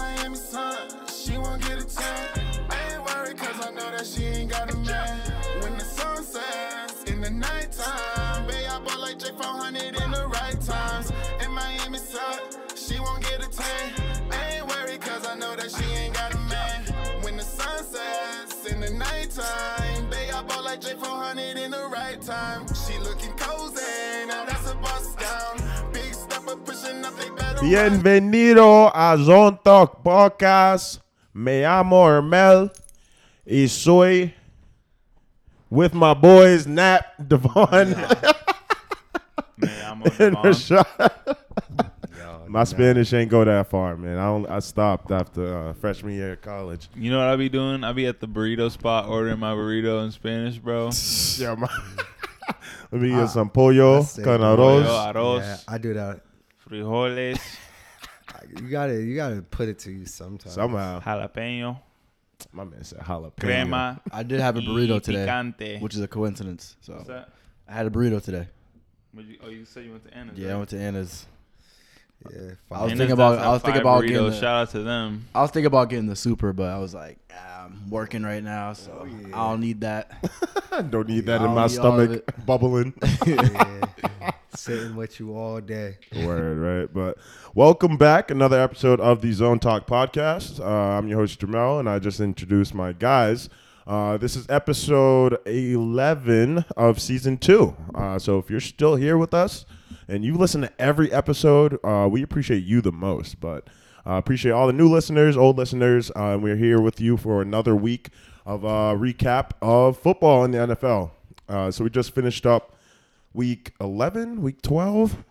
Miami sun, she won't get a tan. Ain't worried cause I know that she ain't got a man. When the sun sets in the nighttime, babe, I bought like J400 in the right times. In Miami sun, she won't get a tan. Ain't worried cause I know that she ain't got a man. When the sun sets in the nighttime, babe, I bought like J400 in the right time. She looking cozy, Bienvenido a Zone Talk Podcast. Me llamo Hermel y soy with my boys Nat, Devon, Man, I'm and on Rashad. My Spanish ain't go that far, man. I don't, I stopped after uh, freshman year of college. You know what I be doing? I be at the burrito spot ordering my burrito in Spanish, bro. Yeah, my, let me get some pollo I say con Pollo, arroz. arroz, Yeah, I do that. Frijoles, You gotta, you gotta put it to you sometimes. Somehow, jalapeno, my man said jalapeno. crema. I did have a burrito today, picante. which is a coincidence. So What's that? I had a burrito today. What'd you, oh, you said you went to Anna's. Yeah, I right? went to Anna's. Yeah, I was. Anna's thinking about- does I was thinking fire about getting burritos. the- Shout out to them. I was thinking about getting the super, but I was like, ah, I'm working right now, so Oh, yeah. I don't need that. Don't need that in I'll my eat all of stomach bubbling. yeah. Sitting with you all day. Word, right? But welcome back. Another episode of the Zone Talk podcast. Uh, I'm your host, Jamel, and I just introduced my guys. Uh, this is episode 11 of season two. Uh, so if you're still here with us and you listen to every episode, uh, we appreciate you the most. But uh, appreciate all the new listeners, old listeners. Uh, and we're here with you for another week of uh, recap of football in the NFL. So we just finished up week 11, week 12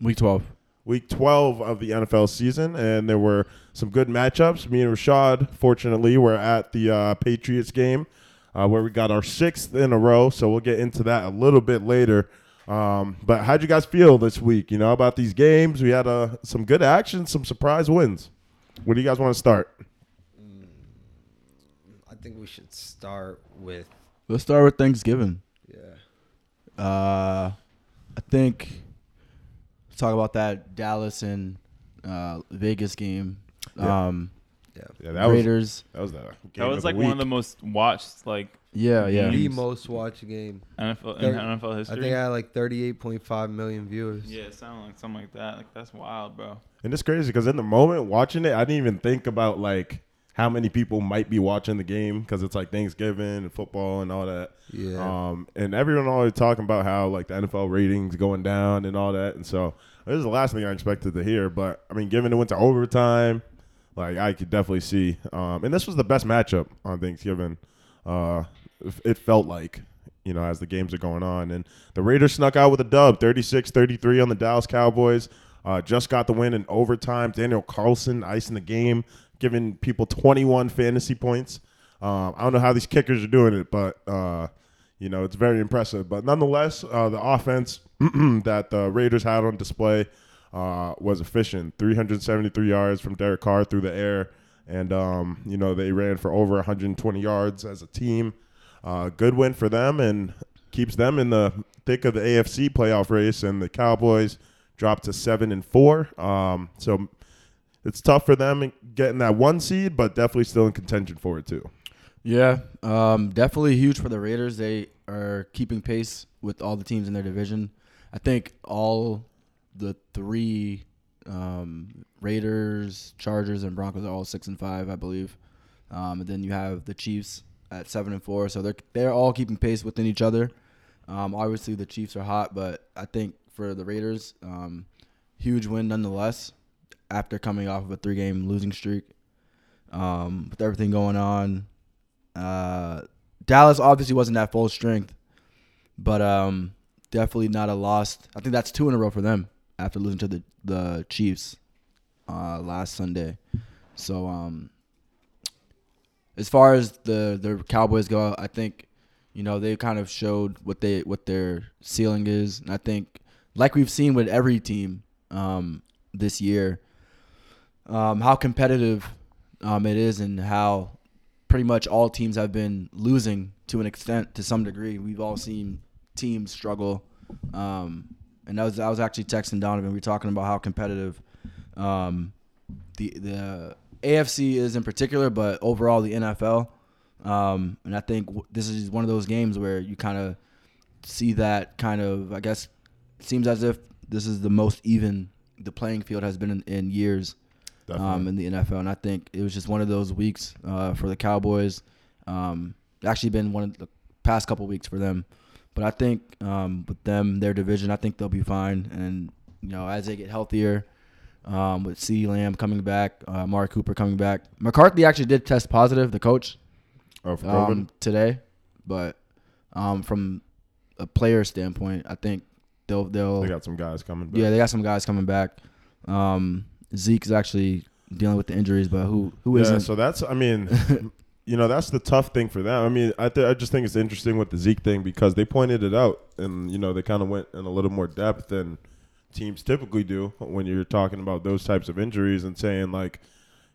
Week 12. week 12 of the NFL season, and there were some good matchups. Me and Rashad, fortunately, were at the uh, Patriots game uh, where we got our sixth in a row. So we'll get into that a little bit later. Um, but how'd you guys feel this week? You know about these games? We had uh, some good action, some surprise wins. Where do you guys want to start? I think we should start with Let's start with Thanksgiving. Yeah. Uh, I think let's talk about that Dallas and uh, Vegas game. Yeah. Um, Yeah. Yeah, that was Raiders. that was the game That was of like the one of the most watched like Yeah, yeah. The most watched game. NFL in Thir- NFL I think I had like 38.5 million viewers. yeah, it sounded like something like that. Like that's wild, bro. And it's crazy because in the moment watching it, I didn't even think about like how many people might be watching the game because it's like Thanksgiving and football and all that. Yeah. Um, and everyone always talking about how like the NFL ratings going down and all that. And so this is the last thing I expected to hear. But I mean, given it went to overtime, like I could definitely see. Um, and this was the best matchup on Thanksgiving. Uh, it- felt like, you know, as the games are going on. And the Raiders snuck out with a dub 36 33 on the Dallas Cowboys. Uh, just got the win in overtime. Daniel Carlson icing the game, giving people 21 fantasy points. Um, I don't know how these kickers are doing it, but uh, you know it's very impressive. But nonetheless, uh, the offense that the Raiders had on display uh, was efficient. 373 yards from Derek Carr through the air, and um, you know they ran for over 120 yards as a team. Uh, good win for them, and keeps them in the thick of the AFC playoff race. And the Cowboys dropped to seven and four. Um, so it's tough for them getting that one seed, but definitely still in contention for it too. Yeah, um, definitely huge for the Raiders. They are keeping pace with all the teams in their division. I think all the three um, Raiders, Chargers, and Broncos are all six and five, I believe. Um, and then you have the Chiefs at seven and four, so they're they're all keeping pace within each other. Um, obviously, the Chiefs are hot, but I think for the Raiders, um, huge win nonetheless. After coming off of a three-game losing streak, um, with everything going on, uh, Dallas obviously wasn't at full strength, but um, definitely not a loss. I think that's two in a row for them after losing to the the Chiefs uh, last Sunday. So um, as far as the the Cowboys go, I think you know they kind of showed what they what their ceiling is, and I think like we've seen with every team um, this year, um, how competitive um, it is, and how pretty much all teams have been losing to an extent to some degree. We've all seen teams struggle. Um, and I was I was actually texting Donovan. We were talking about how competitive um, the the AFC is in particular, but overall the NFL. Um, and I think w- this is one of those games where you kind of see that kind of. I guess seems as if this is the most even the playing field has been in, in years um, in the NFL. And I think it was just one of those weeks uh, for the Cowboys. Um, actually, been one of the past couple weeks for them. But I think um, with them, their division, I think they'll be fine. And you know, as they get healthier, um, with C. Lamb coming back, uh, Amari Cooper coming back, McCarthy actually did test positive, the coach, Oh, for COVID. um, today. But um, from a player standpoint, I think they'll they'll they got some guys coming. Back. yeah, they got some guys coming back. Um, Zeke is actually dealing with the injuries, but who who yeah. not So that's, I mean, you know, that's the tough thing for them. I mean, I th- I just think it's interesting with the Zeke thing because they pointed it out, and you know, they kind of went in a little more depth than teams typically do when you're talking about those types of injuries and saying like.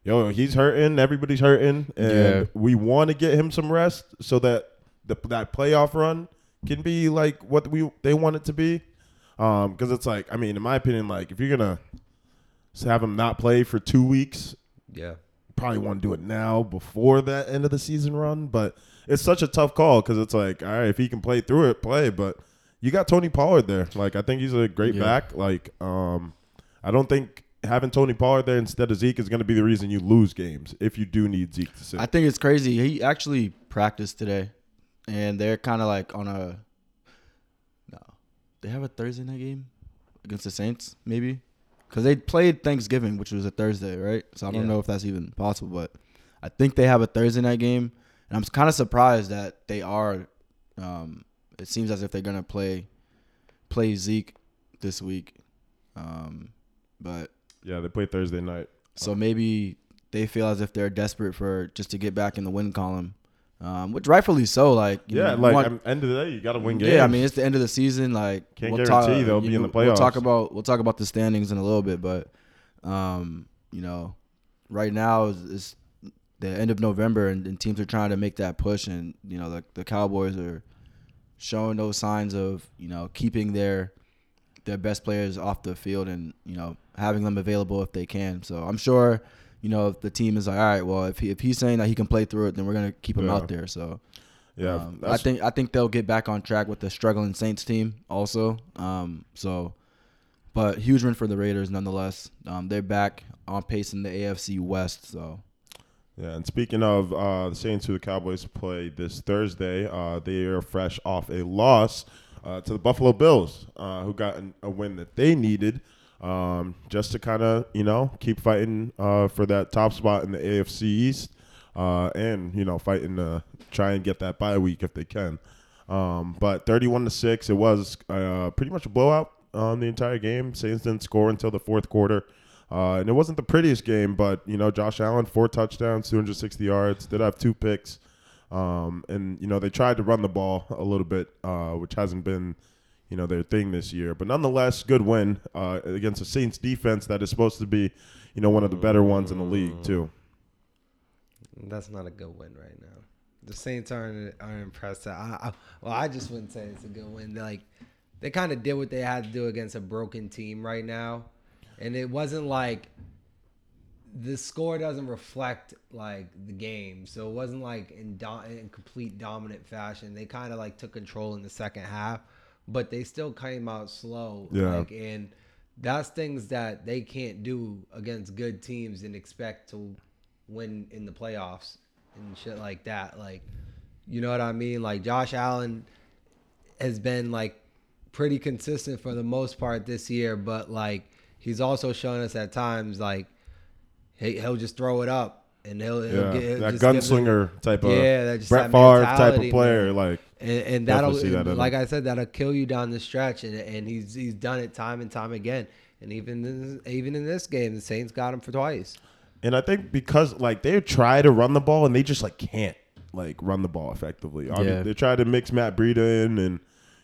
Yo, he's hurting. Everybody's hurting, and Yeah. we want to get him some rest so that the that playoff run can be like what we they want it to be. Um, because it's like, I mean, in my opinion, like if you're gonna have him not play for two weeks, Yeah. probably want to do it now before that end of the season run. But it's such a tough call because it's like, all right, if he can play through it, play. But you got Tony Pollard there. Like, I think he's a great Yeah. back. Like, um, I don't think having Tony Pollard there instead of Zeke is going to be the reason you lose games if you do need Zeke to sit. I think it's crazy. He actually practiced today, and they're kind of like on a. No, they have a Thursday night game against the Saints, maybe, because they played Thanksgiving, which was a Thursday, right? So I don't Yeah. know if that's even possible, but I think they have a Thursday night game, and I'm kind of surprised that they are. Um, it seems as if they're gonna play, play Zeke this week, um, but yeah, they play Thursday night. so maybe they feel as if they're desperate for just to get back in the win column, um, which rightfully so. Like you Yeah, know, like want- end of the day, you got to win games. yeah, I mean it's the end of the season. Like Can't we'll guarantee talk, they'll you be in the We'll talk about we'll talk about the standings in a little bit, but um, you know, right now is, is the end of November, and, and teams are trying to make that push, and you know the the Cowboys are showing those signs of you know keeping their their best players off the field and you know having them available if they can. So I'm sure you know if the team is like, all right, well if he, if he's saying that he can play through it, then we're gonna keep him Yeah. out there. So yeah. um, I think I think they'll get back on track with the struggling Saints team also. Um, so, but huge win for the Raiders nonetheless. Um, they're back on pace in the AFC West. So Yeah, and speaking of uh, the Saints, who the Cowboys play this Thursday, uh, they are fresh off a loss uh, to the Buffalo Bills, uh, who got an, a win that they needed um, just to kind of you know keep fighting uh, for that top spot in the AFC East, uh, and you know fighting to try and get that bye week if they can. Um, but 31 to six, it was uh, pretty much a blowout on the entire game. Saints didn't score until the fourth quarter. Uh, and it wasn't the prettiest game, but you know, Josh Allen four touchdowns, 260 yards. Did have two picks, um, and you know they tried to run the ball a little bit, uh, which hasn't been, you know, their thing this year. But nonetheless, good win uh, against the Saints defense that is supposed to be, you know, one of the better ones in the league too. That's not a good win right now. The Saints aren't aren't impressed. I, I well, I just wouldn't say it's a good win. Like they kind of did what they had to do against a broken team right now, and it wasn't like the score doesn't reflect like the game. So it wasn't like in do- in complete dominant fashion. They kind of like took control in the second half, but they still came out slow. Yeah. Like and that's things that they can't do against good teams and expect to win in the playoffs and shit like that. Like, you know what I mean? Like Josh Allen has been like pretty consistent for the most part this year, but like he's also shown us at times like he, he'll just throw it up and he'll, he'll Yeah, get that just give it- gunslinger type of Yeah, that just Brett that Favre type of player. man. Like, and, and that'll see that like. I said that'll kill you down the stretch and and he's he's done it time and time again and even in, even in this game the Saints got him for twice And I think because like they try to run the ball and they just like can't like run the ball effectively. I Yeah. mean, they try to mix Matt Breida in, and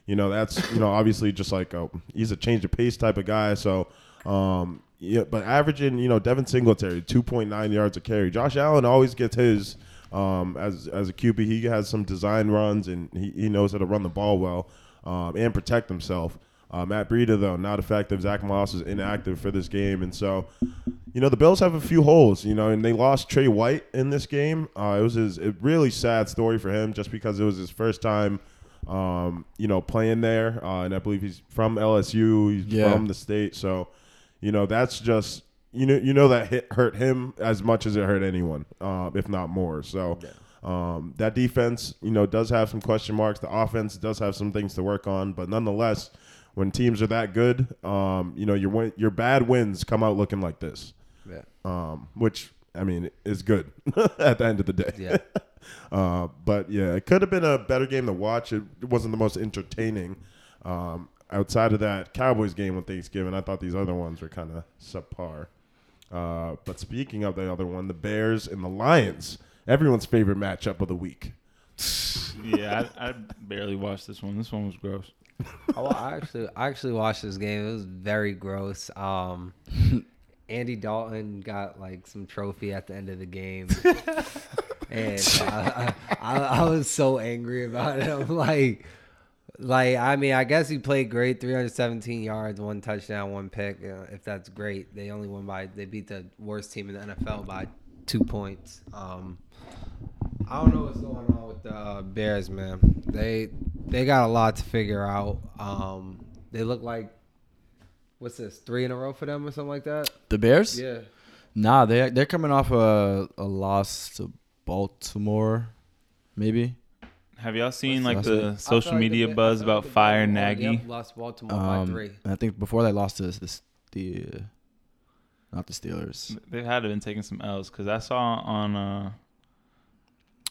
you know that's you know obviously just like a, he's a change of pace type of guy. So um yeah, but averaging you know Devin Singletary two point nine yards a carry. Josh Allen always gets his um as as a QB. He has some design runs and he, he knows how to run the ball well um and protect himself. Uh, Matt Breida, though, not effective. Zach Moss is inactive for this game. And so, you know, the Bills have a few holes, you know, and they lost Trey White in this game. Uh, it was his, a really sad story for him just because it was his first time, um, you know, playing there. Uh, and I believe he's from LSU, he's Yeah. from the state. So, you know, that's just, you know, you know that hit hurt him as much as it hurt anyone, uh, if not more. So, um, that defense, you know, does have some question marks. The offense does have some things to work on, but nonetheless, when teams are that good, um, you know, your win- your bad wins come out looking like this, Yeah. um, which I mean is good at the end of the day. Yeah. uh, but yeah, it could have been a better game to watch. It, it wasn't the most entertaining. Um, outside of that Cowboys game on Thanksgiving, I thought these other ones were kind of subpar. Uh, but speaking of the other one, the Bears and the Lions, everyone's favorite matchup of the week. Yeah, I, I barely watched this one. This one was gross. Oh, I actually, I actually watched this game. It was very gross. Um, Andy Dalton got like some trophy at the end of the game, and I, I, I was so angry about it. I'm like, like I mean, I guess he played great, 317 yards, one touchdown, one pick. Uh, if that's great, they only won by they beat the worst team in the NFL by two points. Um, I don't know what's going on with the uh, Bears, man. They they got a lot to figure out. Um, they look like what's this three in a row for them or something like that. The Bears? Yeah, Nah, they they're coming off a a loss to Baltimore, maybe. Have y'all seen like the- the I social feel like media the- buzz about fire Baltimore- Nagy? Yep, lost Baltimore by Um, three. and I think before they lost to this the not the Steelers. They've had to been taking some L's because I saw on uh,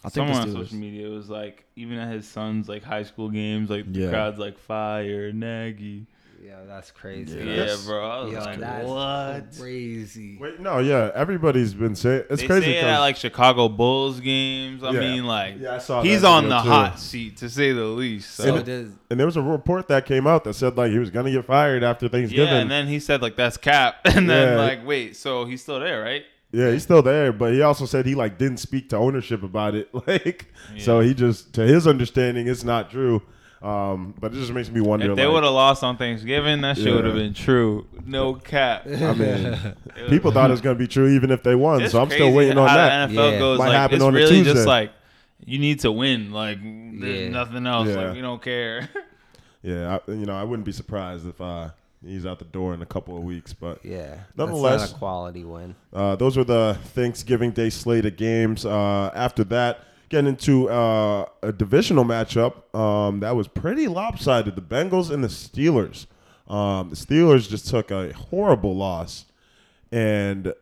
I think someone on the Steelers. social media it was like even at his son's like high school games, like the Yeah. crowd's like fire Nagy. Yeah, that's crazy. Yeah, Yeah, that's- bro. I was Yo, like, that's what? crazy. Wait, no, yeah, everybody's been saying it's they crazy. say it 'cause- at like Chicago Bulls games. I Yeah. mean, like Yeah, I saw he's on the too. hot seat to say the least. So. So does and there was a report that came out that said like he was gonna get fired after Thanksgiving. yeah, and then he said like that's cap, and then Yeah. like wait, so he's still there, right? Yeah, he's still there, but he also said he like didn't speak to ownership about it. Like, so he just, to his understanding, it's not true. Um, but it just makes me wonder. If they like, would have lost on Thanksgiving, that shit Yeah. would have been true. No cap. I mean, people thought it was gonna be true even if they won. It's so I'm still waiting on how that. The NFL Yeah. goes Might like happen it's on a really Tuesday. just like you need to win. Like there's Yeah. nothing else. Yeah. Like we don't care. Yeah, I, you know, I wouldn't be surprised if uh, he's out the door in a couple of weeks. But yeah. Nonetheless- that's not a quality win. Uh, those were the Thanksgiving Day slate of games. Uh, after that, getting into uh, a divisional matchup um, that was pretty lopsided. The Bengals and the Steelers. Um, the Steelers just took a horrible loss, and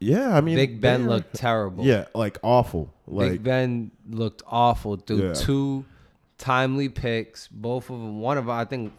yeah, I mean, Big Ben they're- looked terrible. yeah, like awful. Like Big Ben looked awful. Threw Yeah. two timely picks. Both of them. One of them, I think,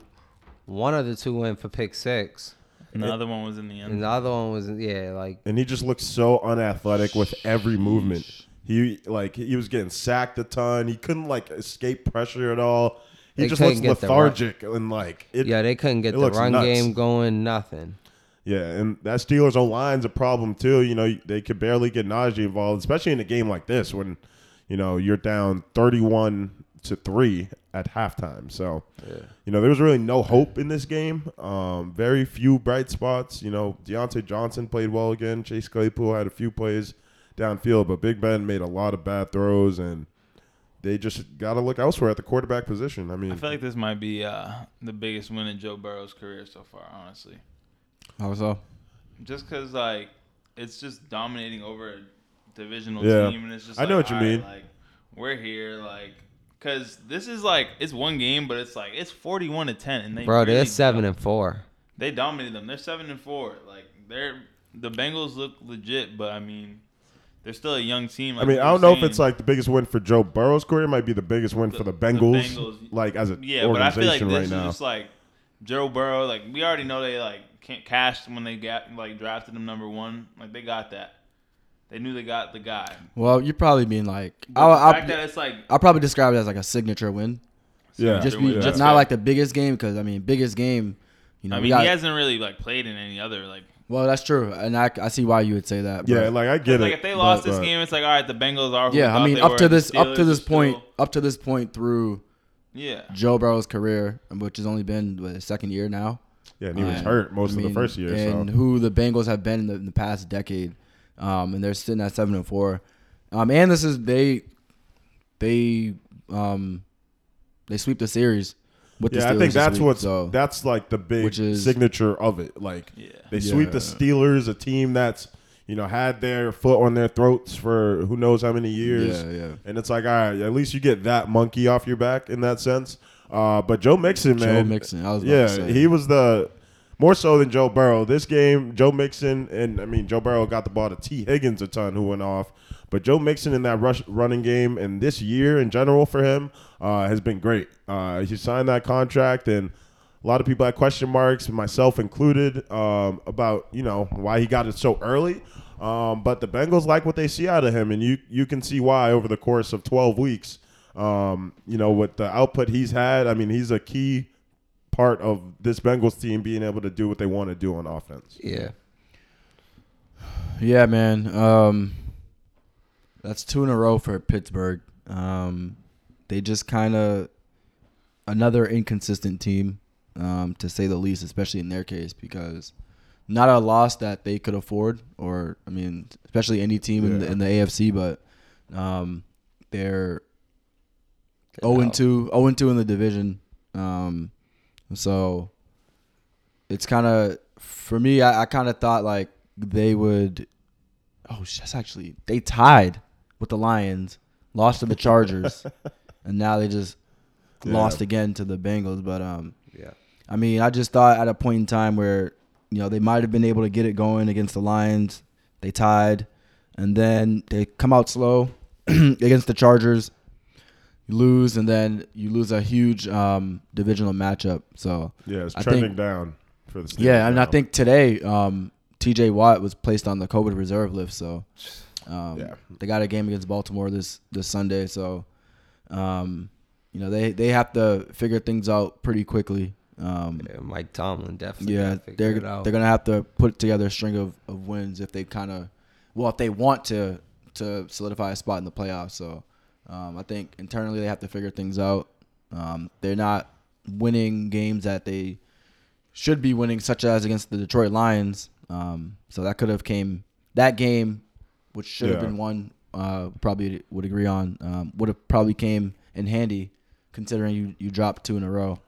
one of the two went for pick six, and the other one was in the and end. the other one was yeah, like and he just looked so unathletic with every movement. He like he was getting sacked a ton. He couldn't like escape pressure at all. He They just looks get the run- lethargic and like it, yeah, they couldn't get the run nuts. game going. Nothing. Yeah, and that Steelers O line's a problem too. You know, they could barely get Najee involved, especially in a game like this when, you know, you're down thirty-one to three at halftime. So, you know, there was really no hope in this game. Um, very few bright spots. You know, Diontae Johnson played well again. Chase Claypool had a few plays downfield, but Big Ben made a lot of bad throws, and they just got to look elsewhere at the quarterback position. I mean, I feel like this might be uh, the biggest win in Joe Burrow's career so far. Honestly, How so? just because like it's just dominating over a divisional Yeah. team, and it's just I know what you all right, mean. Like we're here, like. Cause this is like it's one game, but it's like it's forty-one to ten, and they Bro, they're seven and four. They dominated them. They're seven and four. Like they're the Bengals look legit, but I mean, they're still a young team. I mean, I don't know if it's like the biggest win for Joe Burrow's career. It might be the biggest win for the Bengals, Bengals- like as a Yeah, but I feel like organization this right is now. just like Joe Burrow. Like we already know they like can't cash when they got like drafted him number one. Like they got that. They knew they got the guy. Well, you probably mean like But I'll, the I'll, that it's like I'll probably describe it as like a signature win. yeah, Just be, win. just That's not like the biggest game because I mean biggest game. You know, I mean, got, he hasn't really like played in any other like. Well, that's true, and I, I see why you would say that. yeah, but- like I get it. Like if they lost but- this but- game, it's like all right, the Bengals are. who yeah. I mean, they up were, to this up to this point, still- up to this point through Yeah. Joe Burrow's career, which has only been what, his second year now. Yeah, and he was And, hurt most I of the first year. and so who the Bengals have been in the, in the past decade, um, and they're sitting at seven and four. Um, and this is they, they, um, they sweep the series with the yeah, I think that's week, what's so that's like the big is- signature of it. Like Yeah. they sweep the Steelers, a team that's you know had their foot on their throats for who knows how many years. Yeah, yeah. And it's like, all right, at least you get that monkey off your back in that sense. Uh, but Joe Mixon, man, Joe Mixon, I was about yeah, to say. he was the more so than Joe Burrow. This game, Joe Mixon, and I mean Joe Burrow got the ball to Tee Higgins a ton, who went off. But Joe Mixon in that rush running game and this year in general for him uh, has been great. Uh, he signed that contract, and a lot of people had question marks, myself included, um, about you know why he got it so early. Um, but the Bengals like what they see out of him, and you you can see why over the course of 12 weeks. Um, you know, with the output he's had, I mean, he's a key part of this Bengals team being able to do what they want to do on offense. Yeah. Yeah, man. Um, that's two in a row for Pittsburgh. Um, they just kind of another inconsistent team, um, to say the least, especially in their case, because not a loss that they could afford, or I mean, especially any team in, the, in the AFC, but um, they're Good 0 and help. 2, 0 and 2 in the division. Um, so it's kind of for me. I, I kind of thought like they would. Oh, that's actually they tied with the Lions, lost to the Chargers, and now they just Yeah. lost again to the Bengals. But um, Yeah. I mean, I just thought at a point in time where you know they might have been able to get it going against the Lions, they tied, and then they come out slow against the Chargers. You lose, and then you lose a huge um, divisional matchup. So Yeah, it's I trending think- down for the Steelers yeah, and I think today um, T.J. Watt was placed on the COVID reserve list. So um, Yeah. they got a game against Baltimore this this Sunday. So um, you know they they have to figure things out pretty quickly. Um, Yeah, Mike Tomlin definitely. yeah, figure they're it out. they're gonna have to put together a string of, of wins if they kind of, well, if they want to to solidify a spot in the playoffs. So, um, I think internally they have to figure things out. Um, they're not winning games that they should be winning, such as against the Detroit Lions. Um, so that could have came that game, which should have Yeah. been one Uh, probably would agree on. Um, would have probably came in handy, considering you you dropped two in a row.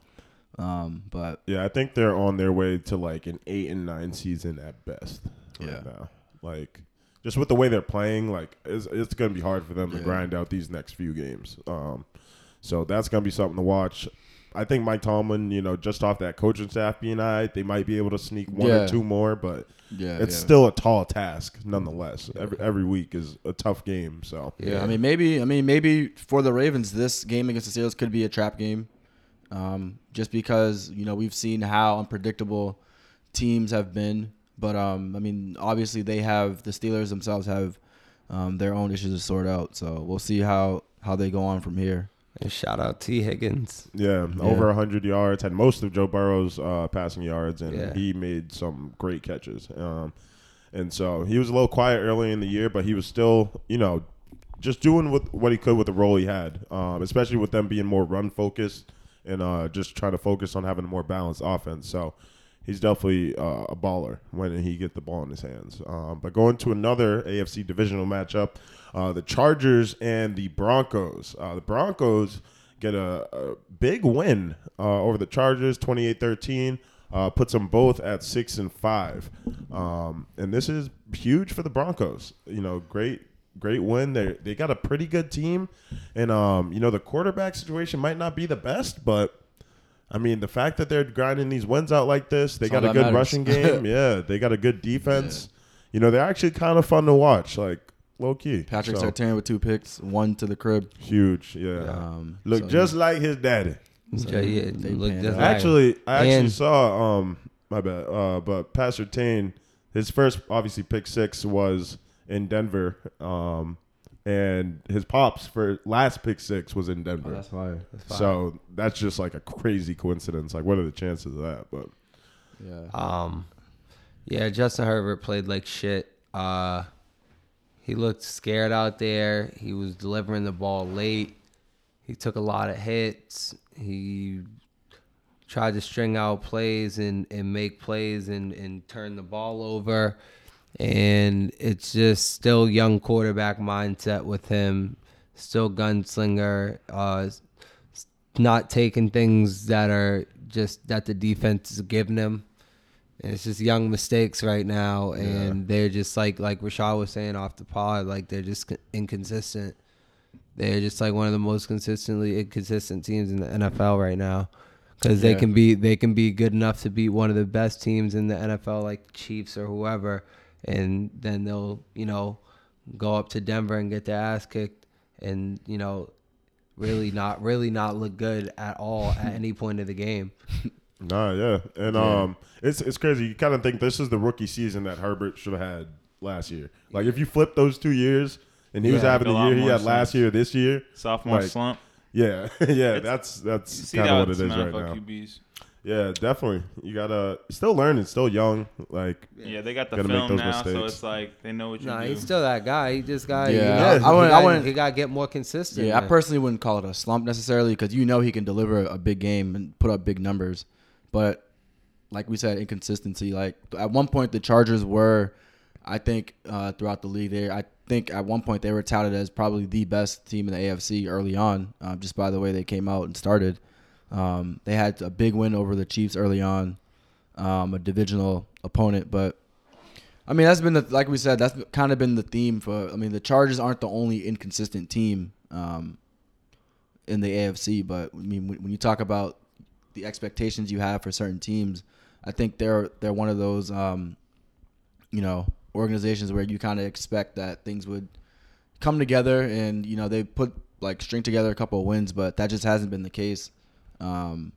Um, but Yeah, I think they're on their way to like an eight and nine season at best. Right Yeah. now, like just with the way they're playing, like it's, it's going to be hard for them to grind out these next few games. Um, so that's going to be something to watch. I think Mike Tomlin, you know, just off that coaching staff being high, they might be able to sneak one Yeah. or two more, but yeah, it's yeah. still a tall task nonetheless. Every every week is a tough game. So Yeah, I mean maybe I mean maybe for the Ravens this game against the Steelers could be a trap game. Um, just because, you know, we've seen how unpredictable teams have been. But um, I mean, obviously they have the Steelers themselves have um, their own issues to sort out. So we'll see how, how they go on from here. And shout out Tee Higgins. Yeah, Yeah. over 100 yards, had most of Joe Burrow's uh, passing yards, and Yeah. he made some great catches. Um, and so he was a little quiet early in the year, but he was still, you know, just doing what, what he could with the role he had, um, especially with them being more run focused and uh, just trying to focus on having a more balanced offense. So he's definitely uh, a baller when he get the ball in his hands. Um, but going to another AFC divisional matchup, uh, the Chargers and the Broncos. Uh, the Broncos get a, a big win uh, over the Chargers, 28-13. Uh, puts them both at six and five, um, and this is huge for the Broncos. You know, great, great win. They they got a pretty good team, and um, you know the quarterback situation might not be the best, but I mean, the fact that they're grinding these wins out like this, they That's got a good matters. rushing game. yeah, they got a good defense. You know, they're actually kind of fun to watch, like low key. Patrick So, Sertan with two picks, one to the crib. huge. Yeah, Um, look so just like his daddy. So yeah, yeah, they look just like- Actually, I actually And- saw. Um, my bad. Uh, but Pat Surtain, his first obviously pick six was in Denver. Um, and his pops for last pick six was in Denver. Oh, fire. so that's just like a crazy coincidence. Like, what are the chances of that? But Yeah. Um, yeah, Justin Herbert played like shit. Uh, he looked scared out there. He was delivering the ball late. he took a lot of hits. He tried to string out plays and, and make plays and, and turn the ball over. And it's just still young quarterback mindset with him, still gunslinger, uh, not taking things that are just that the defense is giving him. And it's just young mistakes right now, and they're just like like Rashad was saying off the pod, like they're just inconsistent. They're just like one of the most consistently inconsistent teams in the NFL right now, because they Yeah. can be they can be good enough to beat one of the best teams in the NFL, like Chiefs or whoever, and then they'll you know go up to Denver and get their ass kicked, and you know really not really not look good at all at any point of the game. Nah, yeah, and Yeah. um, it's it's crazy. You kind of think this is the rookie season that Herbert should have had last year. Like if you flip those two years, and he was having the year he more had last sense. year, this year, Sophomore Like, slump. yeah, yeah, It's- that's that's kind of what it is right NFL now. QBs. Yeah, definitely. You gotta still learning, still young. Like Yeah, they got the film those now, so it's like they know what you Nah, do. he's still that guy. He just got Yeah, you know, I- I he wouldn't- I gotta- wouldn't- he got to get more consistent. Yeah, I personally wouldn't call it a slump necessarily because you know he can deliver a big game and put up big numbers. But like we said, inconsistency. Like at one point, the Chargers were, I think, uh, throughout the league. They, I think, at one point they were touted as probably the best team in the AFC early on, uh, just by the way they came out and started. Um, they had a big win over the Chiefs early on, um, a divisional opponent, but. I mean, that's been the like we said. That's kind of been the theme for. I mean, the Chargers aren't the only inconsistent team um, in the AFC, but I mean, when, when you talk about the expectations you have for certain teams, I think they're they're one of those, um, you know, organizations where you kind of expect that things would come together, and you know, they put like string together a couple of wins, but that just hasn't been the case. Um,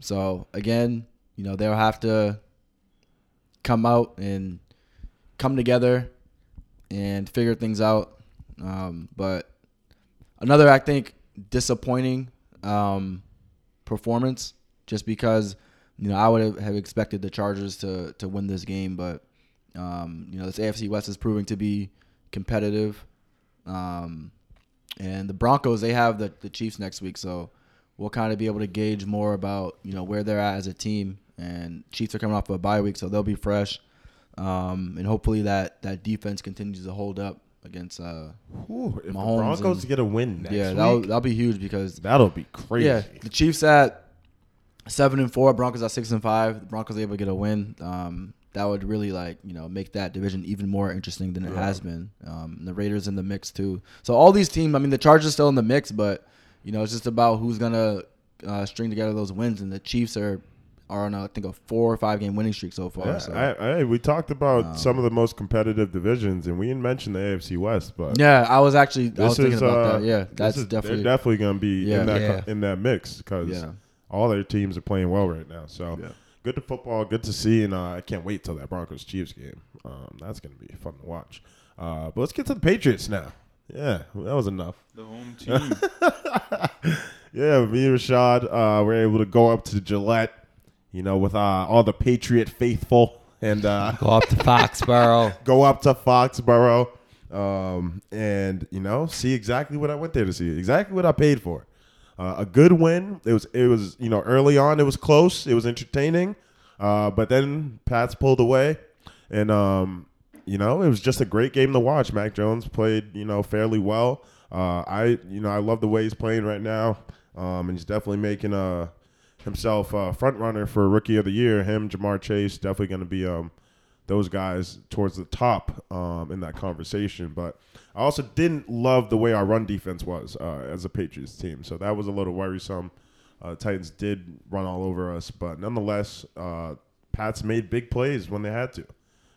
so again, you know, they'll have to come out and come together and figure things out. Um, but another, I think, disappointing um, performance, just because you know I would have- expected the Chargers to to win this game, but um, you know this AFC West is proving to be competitive. Um, and the Broncos, they have the, the Chiefs next week, so we'll kind of be able to gauge more about you know where they're at as a team. And Chiefs are coming off of a bye week, so they'll be fresh. Um, and hopefully that that defense continues to hold up against. Uh, whew, if Mahomes the Broncos and- get a win next yeah, that'll week, that'll be huge because that'll be crazy. yeah, the Chiefs at seven and four, Broncos at six and five. The Broncos able to get a win. Um, that would really like you know make that division even more interesting than it has been. Um, the Raiders in the mix too. So all these teams, I mean, the Chargers still in the mix, but you know it's just about who's gonna uh, string together those wins. And the Chiefs are are on a, I think a four or five game winning streak so far. Yeah, so. I, I, we talked about Um, some of the most competitive divisions, and we didn't mention the AFC West, but yeah, I was actually I was thinking is about uh, that. Yeah, that's is- definitely they're definitely going to be Yeah. in that Yeah. in that mix because yeah. all their teams are playing well right now. So good to football, good to see, and uh, I can't wait till that Broncos Chiefs game. Um, that's going to be fun to watch. Uh, but let's get to the Patriots now. Yeah, that was enough. The home team. Yeah, me and Rashad uh, were able to go up to Gillette, you know, with uh, all the Patriot faithful, and uh, Go up to Foxborough. go up to Foxborough, um, and you know, see exactly what I went there to see, exactly what I paid for. Uh, a good win. It was, it was, you know, early on it was close, it was entertaining, uh, but then Pats pulled away, and um, you know, it was just a great game to watch. Mac Jones played, you know, fairly well. Uh, I, you know, I love the way he's playing right now, um, and he's definitely making uh, himself a front runner for Rookie of the Year. Him, Ja'Marr Chase, definitely going to be um, those guys towards the top um, in that conversation. But I also didn't love the way our run defense was uh, as a Patriots team, so that was a little worrisome. Uh, Titans did run all over us, but nonetheless, uh, Pats made big plays when they had to.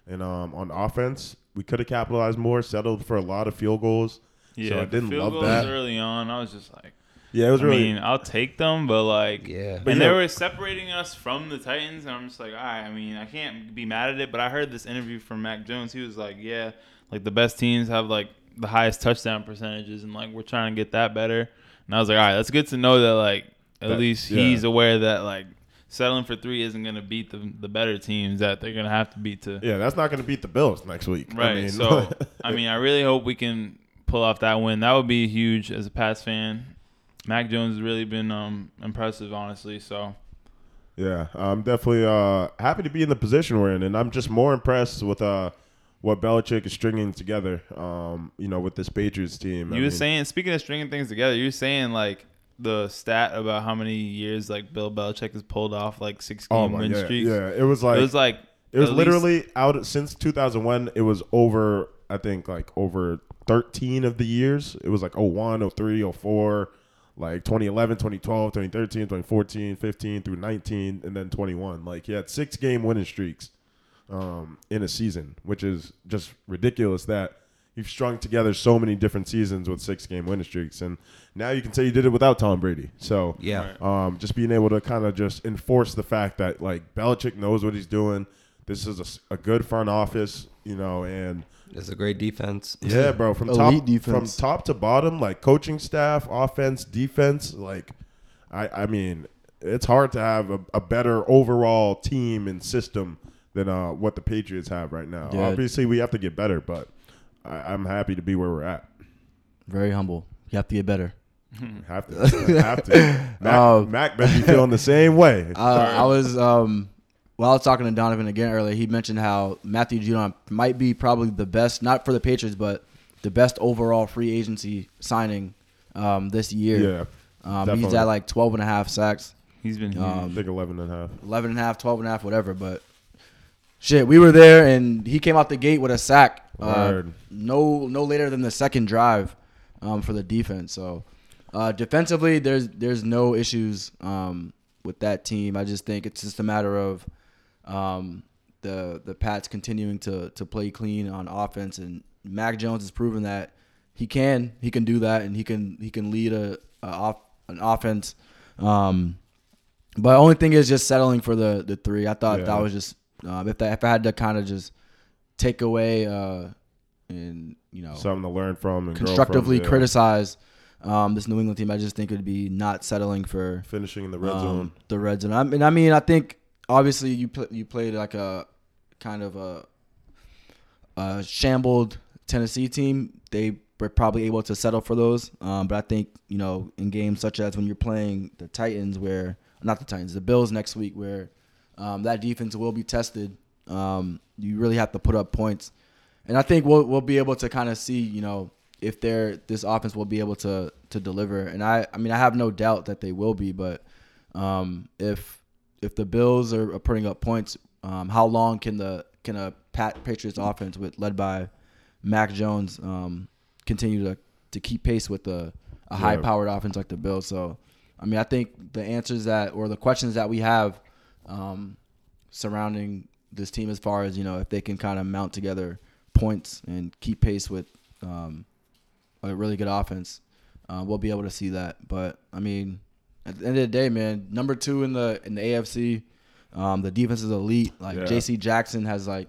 And um, on offense, we could have capitalized more, settled for a lot of field goals. Yeah, so I didn't field love goals that. early on. I was just like, Yeah, it was I really. mean, I'll take them, but like, Yeah. But and yeah. they were separating us from the Titans, and I'm just like, all right. I mean, I can't be mad at it, but I heard this interview from Mac Jones. He was like, yeah, like the best teams have like the highest touchdown percentages, and like we're trying to get that better. And I was like, all right, that's good to know that like at That- least yeah. he's aware that like settling for three isn't gonna beat the the better teams that they're gonna have to beat to. yeah, that's not going to beat the Bills next week. I Right. mean, so I mean, I really hope we can pull off that win. That would be huge as a Pats fan. Mac Jones has really been um, impressive, honestly. So Yeah, I'm definitely uh, happy to be in the position we're in, and I'm just more impressed with uh, what Belichick is stringing together. Um, you know, with this Patriots team. I you were mean, saying, speaking of stringing things together, you were saying like the stat about how many years like Bill Belichick has pulled off like six game oh my, win yeah, streaks. yeah, it was like it was like It was at least- literally out since 2001. It was over, I think, like over 13 of the years. It was like 01, 03, 04, like 2011, 2012, 2013, 2014, 15 through 19, and then 21. Like he had six game winning streaks um, in a season, which is just ridiculous that you've strung together so many different seasons with six game winning streaks. And now you can say you did it without Tom Brady. So Yeah. um, just being able to kind of just enforce the fact that like Belichick knows what he's doing. This is a good front office, you know, and It's a great defense. yeah, bro, from Elite top defense. from top to bottom, like coaching staff, offense, defense, like I I mean, it's hard to have a, a better overall team and system than uh, what the Patriots have right now. Yeah. Obviously, we have to get better, but I, I'm happy to be where we're at. Very humble. You have to get better. Have to, have to. Mac, Um, Mac better be feeling the same way. Uh, I was um, while I was talking to Donovan again earlier. He mentioned how Matthew Judon might be probably the best, not for the Patriots, but the best overall free agency signing um, this year. yeah, um, he's at like 12 and a half sacks, he's been huge. I um, think 11 and a half. 11 and a half, 12 and a half, whatever. But shit, we were there and he came out the gate with a sack. Uh, no, no later than the second drive um, for the defense. So uh, defensively, there's there's no issues um, with that team. I just think it's just a matter of um, the the Pats continuing to to play clean on offense, and Mac Jones has proven that he can he can do that, and he can he can lead a, a off an offense. Um, but only thing is just settling for the the three. I thought Yeah. that was just um, if that if I had to kind of just take away uh, and you know Something to learn from and constructively from, yeah. criticize um, this New England team. I just think it would be not settling for finishing in the red um, zone. the red zone. I mean, I mean, I think obviously you pl- you played like a kind of a, a shambled Tennessee team. They were probably able to settle for those. Um, but I think you know in games such as when you're playing the Titans, where not the Titans, the Bills next week, where um, that defense will be tested. Um, you really have to put up points, and I think we'll we'll be able to kind of see you know if they're this offense will be able to to deliver. And I I mean I have no doubt that they will be, but um, if if the Bills are, are putting up points, um, how long can the can a Pat Patriots offense with led by Mac Jones um, continue to to keep pace with the a high powered offense like the Bills? So I mean I think the answers that or the questions that we have um, surrounding this team as far as you know if they can kind of mount together points and keep pace with um, a really good offense, uh, we'll be able to see that. But I mean, at the end of the day, man, number two in the in the AFC, um, the defense is elite. Like Yeah. J.C. Jackson has like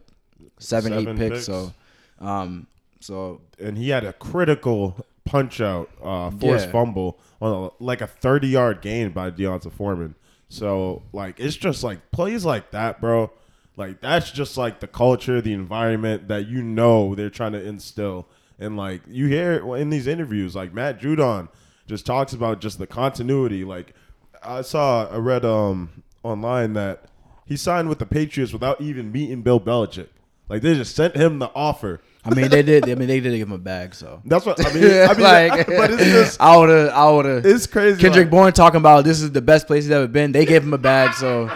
seven, Seven eight picks, picks. so um, so and he had a critical punch out, uh, forced Yeah. fumble on a, like a 30 yard gain by D'Onta Foreman. So like it's just like plays like that, bro. Like that's just like the culture, the environment that you know they're trying to instill. And like you hear in these interviews, like Matt Judon just talks about just the continuity. Like I saw, I read um online that he signed with the Patriots without even meeting Bill Belichick. Like they just sent him the offer. I mean they did. I mean they did give him a bag, so. That's what I mean. I mean, like, but it's just I would have, I would have. it's crazy. Kendrick like, Bourne talking about this is the best place he's ever been. They gave him a bag, so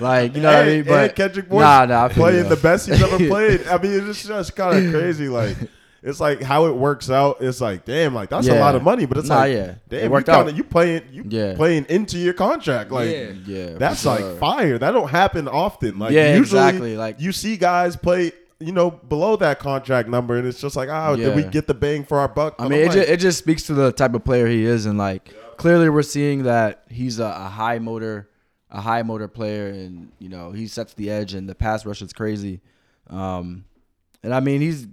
like you know what I mean. But Kendrick Bourne nah, nah, playing the best he's ever played. I mean, it's just kind of crazy. Like it's like how it works out. It's like damn, like that's a lot of money. But it's Nah, like yeah. damn, It worked you kinda, out. You playing you Yeah. playing into your contract. Like Yeah. Yeah, that's sure. like fire. That don't happen often. Like Yeah, usually, exactly, like- you see guys play. You know, below that contract number, and it's just like, oh, did we get the bang for our buck? I mean, it, like, just, it just speaks to the type of player he is, and like clearly we're seeing that he's a, a high motor, a high motor player, and you know he sets the edge, and the pass rush is crazy. Um, and I mean, he's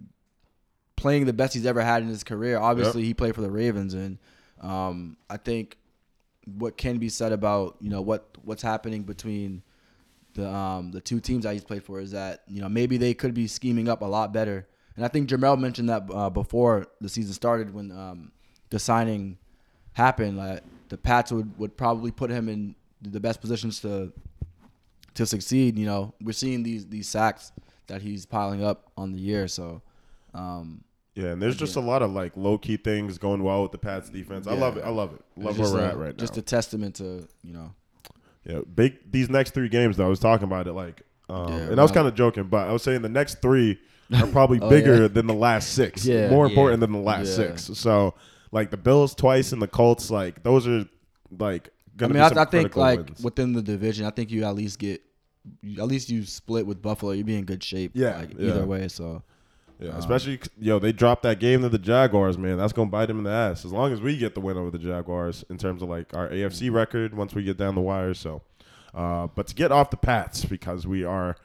playing the best he's ever had in his career. Obviously, he played for the Ravens, and um, I think what can be said about you know what what's happening between the um, the two teams that he's played for is that you know maybe they could be scheming up a lot better. And I think Jamel mentioned that uh, before the season started when um, the signing happened. Like, the Pats would, would probably put him in the best positions to to succeed. You know, we're seeing these these sacks that he's piling up on the year. So, um, Yeah, and there's just a lot of like low key things going well with the Pats defense. I Yeah. love it. I love it. Love where just we're a, at right Just now. a testament to you know. Yeah, big these next three games though. I was talking about it like, um, Yeah, and I was wow. kind of joking, but I was saying the next three are probably Oh, bigger yeah. than the last six. Yeah. more Yeah. important than the last Yeah. six. So like the Bills twice and the Colts, like those are like I gonna mean, be I, some I think like wins. within the division, I think you at least get, at least you split with Buffalo. You'd be in good shape. Yeah, like, yeah. either way. So Yeah, Um, especially yo, they dropped that game to the Jaguars, man. That's gonna bite them in the ass. As long as we get the win over the Jaguars in terms of like our AFC record once we get down the wire. So, uh, but to get off the Pats because we are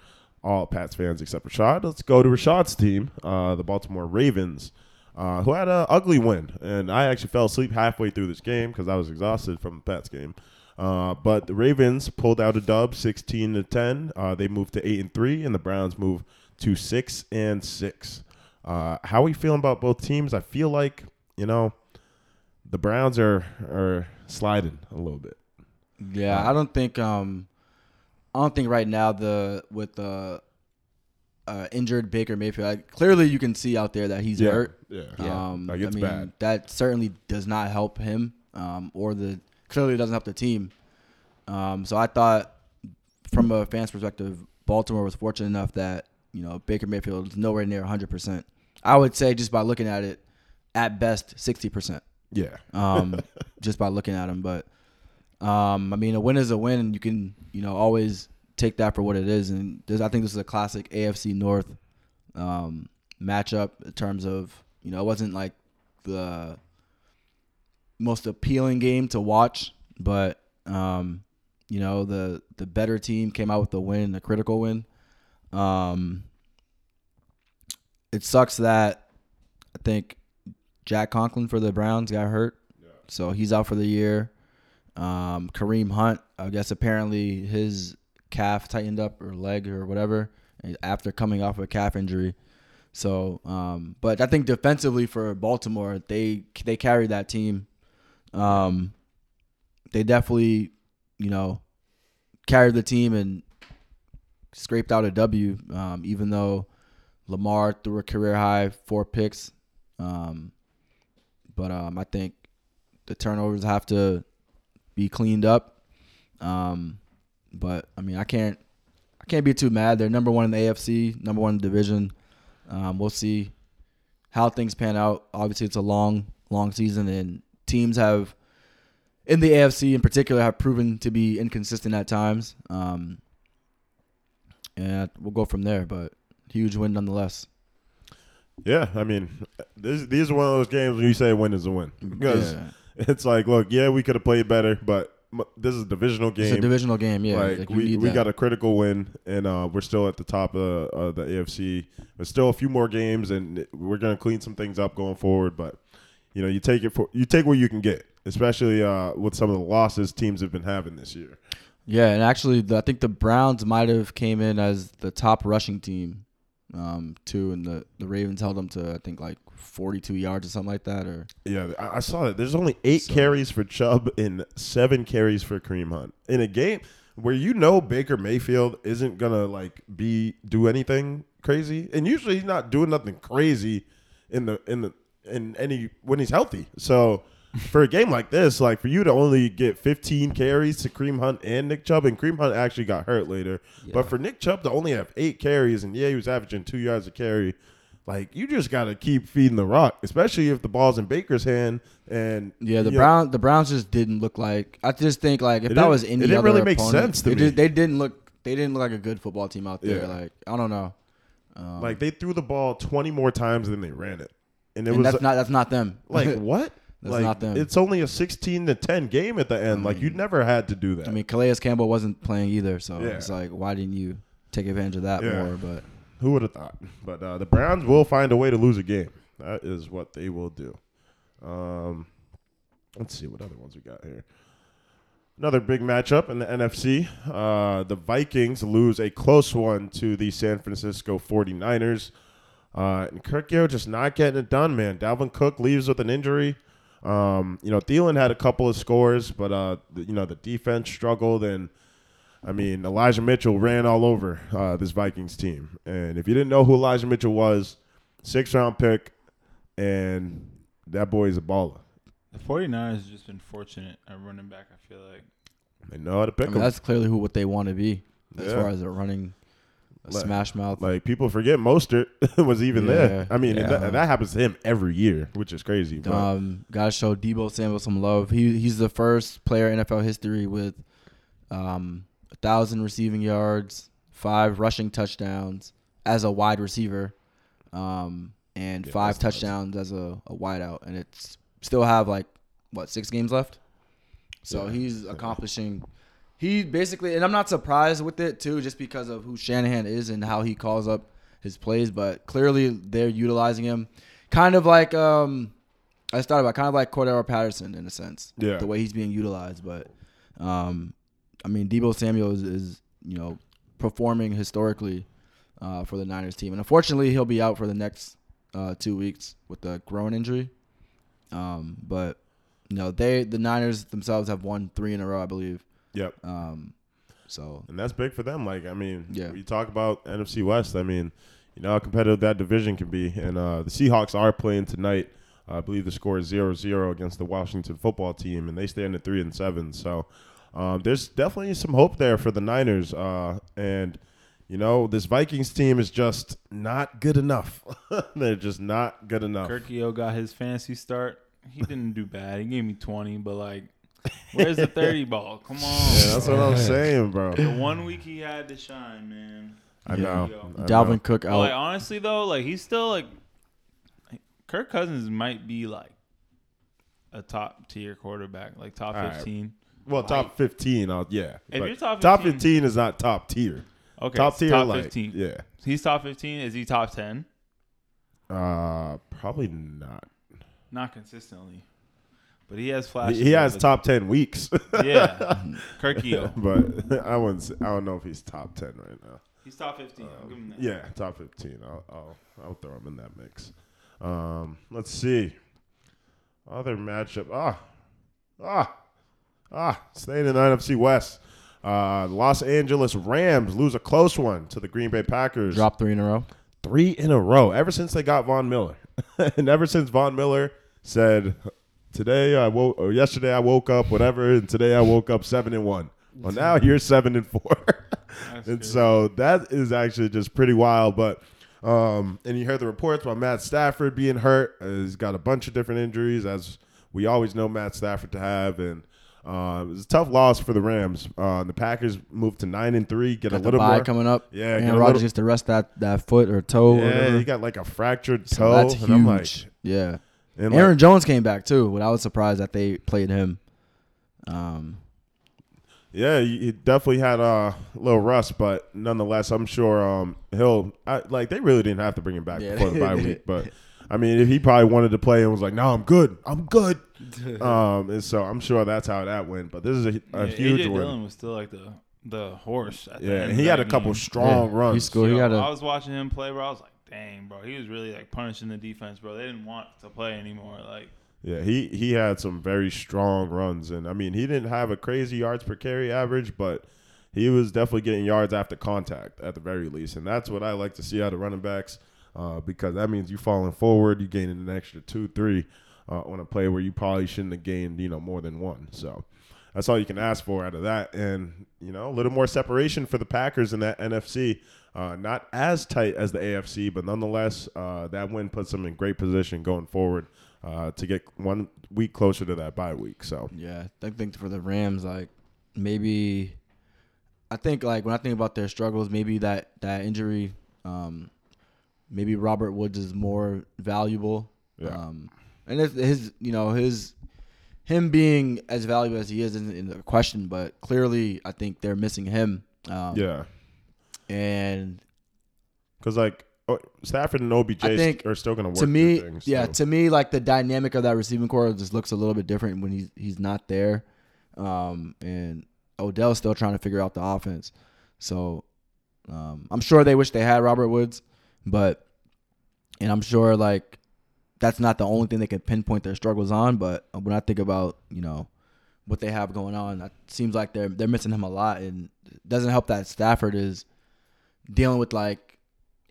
all Pats fans except Rashad. Let's go to Rashad's team, uh, the Baltimore Ravens, uh, who had an ugly win, and I actually fell asleep halfway through this game because I was exhausted from the Pats game. Uh, but the Ravens pulled out a dub, sixteen to ten. Uh, they moved to eight and three, and the Browns moved to six and six. Uh, how are we feeling about both teams? I feel like you know the Browns are are sliding a little bit. yeah, I don't think um, I don't think right now the with the uh, injured Baker Mayfield, like, clearly you can see out there that he's hurt. yeah, Um, like I mean, bad. That certainly does not help him, um, or the clearly doesn't help the team. Um, so I thought, from a fan's perspective, Baltimore was fortunate enough that you know Baker Mayfield is nowhere near 100. percent I would say just by looking at it, at best 60 percent. Yeah, Um, just by looking at them, but um, I mean, a win is a win, and you can you know always take that for what it is. And I think this is a classic AFC North um, matchup in terms of you know it wasn't like the most appealing game to watch, but um, you know the the better team came out with the win, a critical win. Um, it sucks that I think Jack Conklin for the Browns got hurt, so he's out for the year. Um, Kareem Hunt, I guess apparently his calf tightened up or leg or whatever after coming off a calf injury. So, um, but I think defensively for Baltimore, they they carried that team. Um, they definitely, you know, carried the team and scraped out a W. Um, even though Lamar threw a career high four picks, um, but um, I think the turnovers have to be cleaned up. Um, but I mean, I can't, I can't be too mad. They're number one in the AFC, number one in the division. Um, we'll see how things pan out. Obviously, it's a long, long season, and teams have, in the AFC in particular, have proven to be inconsistent at times. Um, and we'll go from there. But huge win nonetheless. yeah. I mean, this, these are one of those games when you say a win is a win because Yeah. it's like, look, yeah, we could have played better, but this is a divisional game. It's a divisional game, yeah. like, like, we, we that. got a critical win, and uh, we're still at the top of uh, the AFC. There's still a few more games, and we're gonna clean some things up going forward. But you know, you take it for you take what you can get, especially uh, with some of the losses teams have been having this year. Yeah, and actually, the, I think the Browns might have came in as the top rushing team, um, too, and the the Ravens held them to I think like 42 yards or something like that, or Yeah, I, I saw that. There's only eight So- carries for Chubb and seven carries for Kareem Hunt in a game where you know Baker Mayfield isn't gonna like be do anything crazy, and usually he's not doing nothing crazy in the in the in any when he's healthy. So for a game like this, like for you to only get 15 carries to Kareem Hunt and Nick Chubb, and Kareem Hunt actually got hurt later, but for Nick Chubb to only have eight carries, and yeah, he was averaging two yards a carry. Like you just gotta keep feeding the rock, especially if the ball's in Baker's hand. And yeah, the you know, Brown the Browns just didn't look like. I just think like if that was any it didn't really make opponent, sense to they me. just- they didn't look they didn't look like a good football team out there. Yeah. Like I don't know, um, like they threw the ball 20 more times than they ran it, and it and was that's not that's not them. like what? That's like not them. it's only a 16 to 10 game at the end. like you never had to do that. I mean, Calais Campbell wasn't playing either, so Yeah. it's like why didn't you take advantage of that Yeah. more? But Who would have thought? But uh, the Browns will find a way to lose a game. That is what they will do. Um, let's see what other ones we got here. Another big matchup in the NFC. Uh, the Vikings lose a close one to the San Francisco 49ers. Uh, and Kirk Garrett just not getting it done, man. Dalvin Cook leaves with an injury. Um, you know, Thielen had a couple of scores, but uh, the, you know, the defense struggled, and I mean, Elijah Mitchell ran all over uh, this Vikings team. And if you didn't know who Elijah Mitchell was, six round pick, and that boy is a baller. The 49ers have just been fortunate at running back, I feel like. They know how to I pick mean, them. that's clearly who what they want to be as Yeah. far as a running a Like- smash mouth. Like people forget Mostert was even Yeah, there. I mean, yeah. that, that happens to him every year, which is crazy. But Um, gotta show Deebo Samuel some love. He he's the first player in NFL history with um a thousand receiving yards, five rushing touchdowns as a wide receiver, um, and Yeah, five touchdowns as a, a wideout, and it's still have like what six games left. So he's accomplishing. He basically, and I'm not surprised with it too, just because of who Shanahan is and how he calls up his plays. But clearly, they're utilizing him, kind of like um, I just thought about kind of like Cordarrelle Patterson in a sense. Yeah. The way he's being utilized, but um, I mean Deebo Samuel is, is you know performing historically uh, for the Niners team, and unfortunately he'll be out for the next uh, two weeks with a groin injury. Um, but you know they the Niners themselves have won three in a row, I believe. Yep. Um, so And that's big for them. Like, I mean, Yeah. you talk about NFC West. I mean, you know how competitive that division can be. And uh, the Seahawks are playing tonight. I believe the score is 0-0 against the Washington football team, and they stand at three and seven. So um, there's definitely some hope there for the Niners. Uh, and you know, this Vikings team is just not good enough. They're just not good enough. Kirkio got his fantasy start. He didn't do bad. He gave me 20, but like, where's the 30 ball? Come on. Yeah, that's what I'm saying, bro. the one week he had to shine, man. I know. Yo. I know. Dalvin Cook out. like honestly though, like he's still like Kirk Cousins might be like a top tier quarterback, like top All right. 15. Well, top 15, I'll, yeah. If But you're top top 15 15 is not top tier. Okay, top it's tier, top like 15. yeah. He's top 15. Is he top 10? Uh, probably not. Not consistently. But he has flashes. He, he has top 10 weeks, Yeah. Kirkio. but I wouldn't. Say, I don't know if he's top 10 right now. He's top 15. I'll give him that. Yeah, top 15. I'll I'll, I'll throw him in that mix. Um, let's see. Other matchup. Ah, ah, ah. Staying in the NFC West. Uh, Los Angeles Rams lose a close one to the Green Bay Packers. Drop three in a row. three in a row ever since they got Von Miller, and ever since Von Miller said, "Today I woke, or yesterday I woke up, whatever, and today I woke up seven and one." Well, now you're seven and four, and good. so that is actually just pretty wild. But um, and you heard the reports about Matt Stafford being hurt. Uh, He's got a bunch of different injuries, as we always know Matt Stafford to have, and. Uh, it was a tough loss for the Rams. Uh, the Packers moved to nine and three, get Got a little bye more. coming up. Yeah, get and a Rodgers little- gets to rest that, that foot or toe. Yeah, whatever. he got like a fractured So toe. that's and I'm like, huge. yeah. And Aaron like, Jones came back too, but I was surprised that they played him. Um, yeah, he he definitely had a little rust, but nonetheless, I'm sure um, he'll I, like they really didn't have to bring him back Yeah. before the bye week, but I mean, if he probably wanted to play and was like, "No, I'm good, I'm good," um, and so I'm sure that's how that went. But this is a, a Yeah, huge AJ win. Dillon was still like the the horse. At the Yeah, end and he had a that couple game. strong Yeah, runs. he scored. he Yo, had a- I was watching him play, where I was like, dang, bro. He was really like punishing the defense, bro. They didn't want to play anymore. Like, Yeah, he he had some very strong runs, and I mean, he didn't have a crazy yards per carry average, but he was definitely getting yards after contact at the very least, and that's what I like to see out of running backs, uh, because that means you falling forward, you gaining an extra two, three uh, on a play where you probably shouldn't have gained, you know, more than one. So that's all you can ask for out of that, and you know, a little more separation for the Packers in that NFC. Uh, not as tight as the AFC, but nonetheless, uh, that win puts them in great position going forward uh, to get one week closer to that bye week. So yeah, I think for the Rams, like maybe, I think like when I think about their struggles, maybe that that injury, um, maybe Robert Woods is more valuable. Yeah. Um, and his, his, you know, his, him being as valuable as he is isn't in the question, but clearly I think they're missing him. Um, yeah, And because like oh, Stafford and OBJ I think are still going to work to me, things. yeah, so. to me, like the dynamic of that receiving corps just looks a little bit different when he's he's not there, um, and Odell's still trying to figure out the offense. So um, I'm sure they wish they had Robert Woods, but and I'm sure like that's not the only thing they can pinpoint their struggles on. But when I think about you know what they have going on, it seems like they're they're missing him a lot, and it doesn't help that Stafford is dealing with like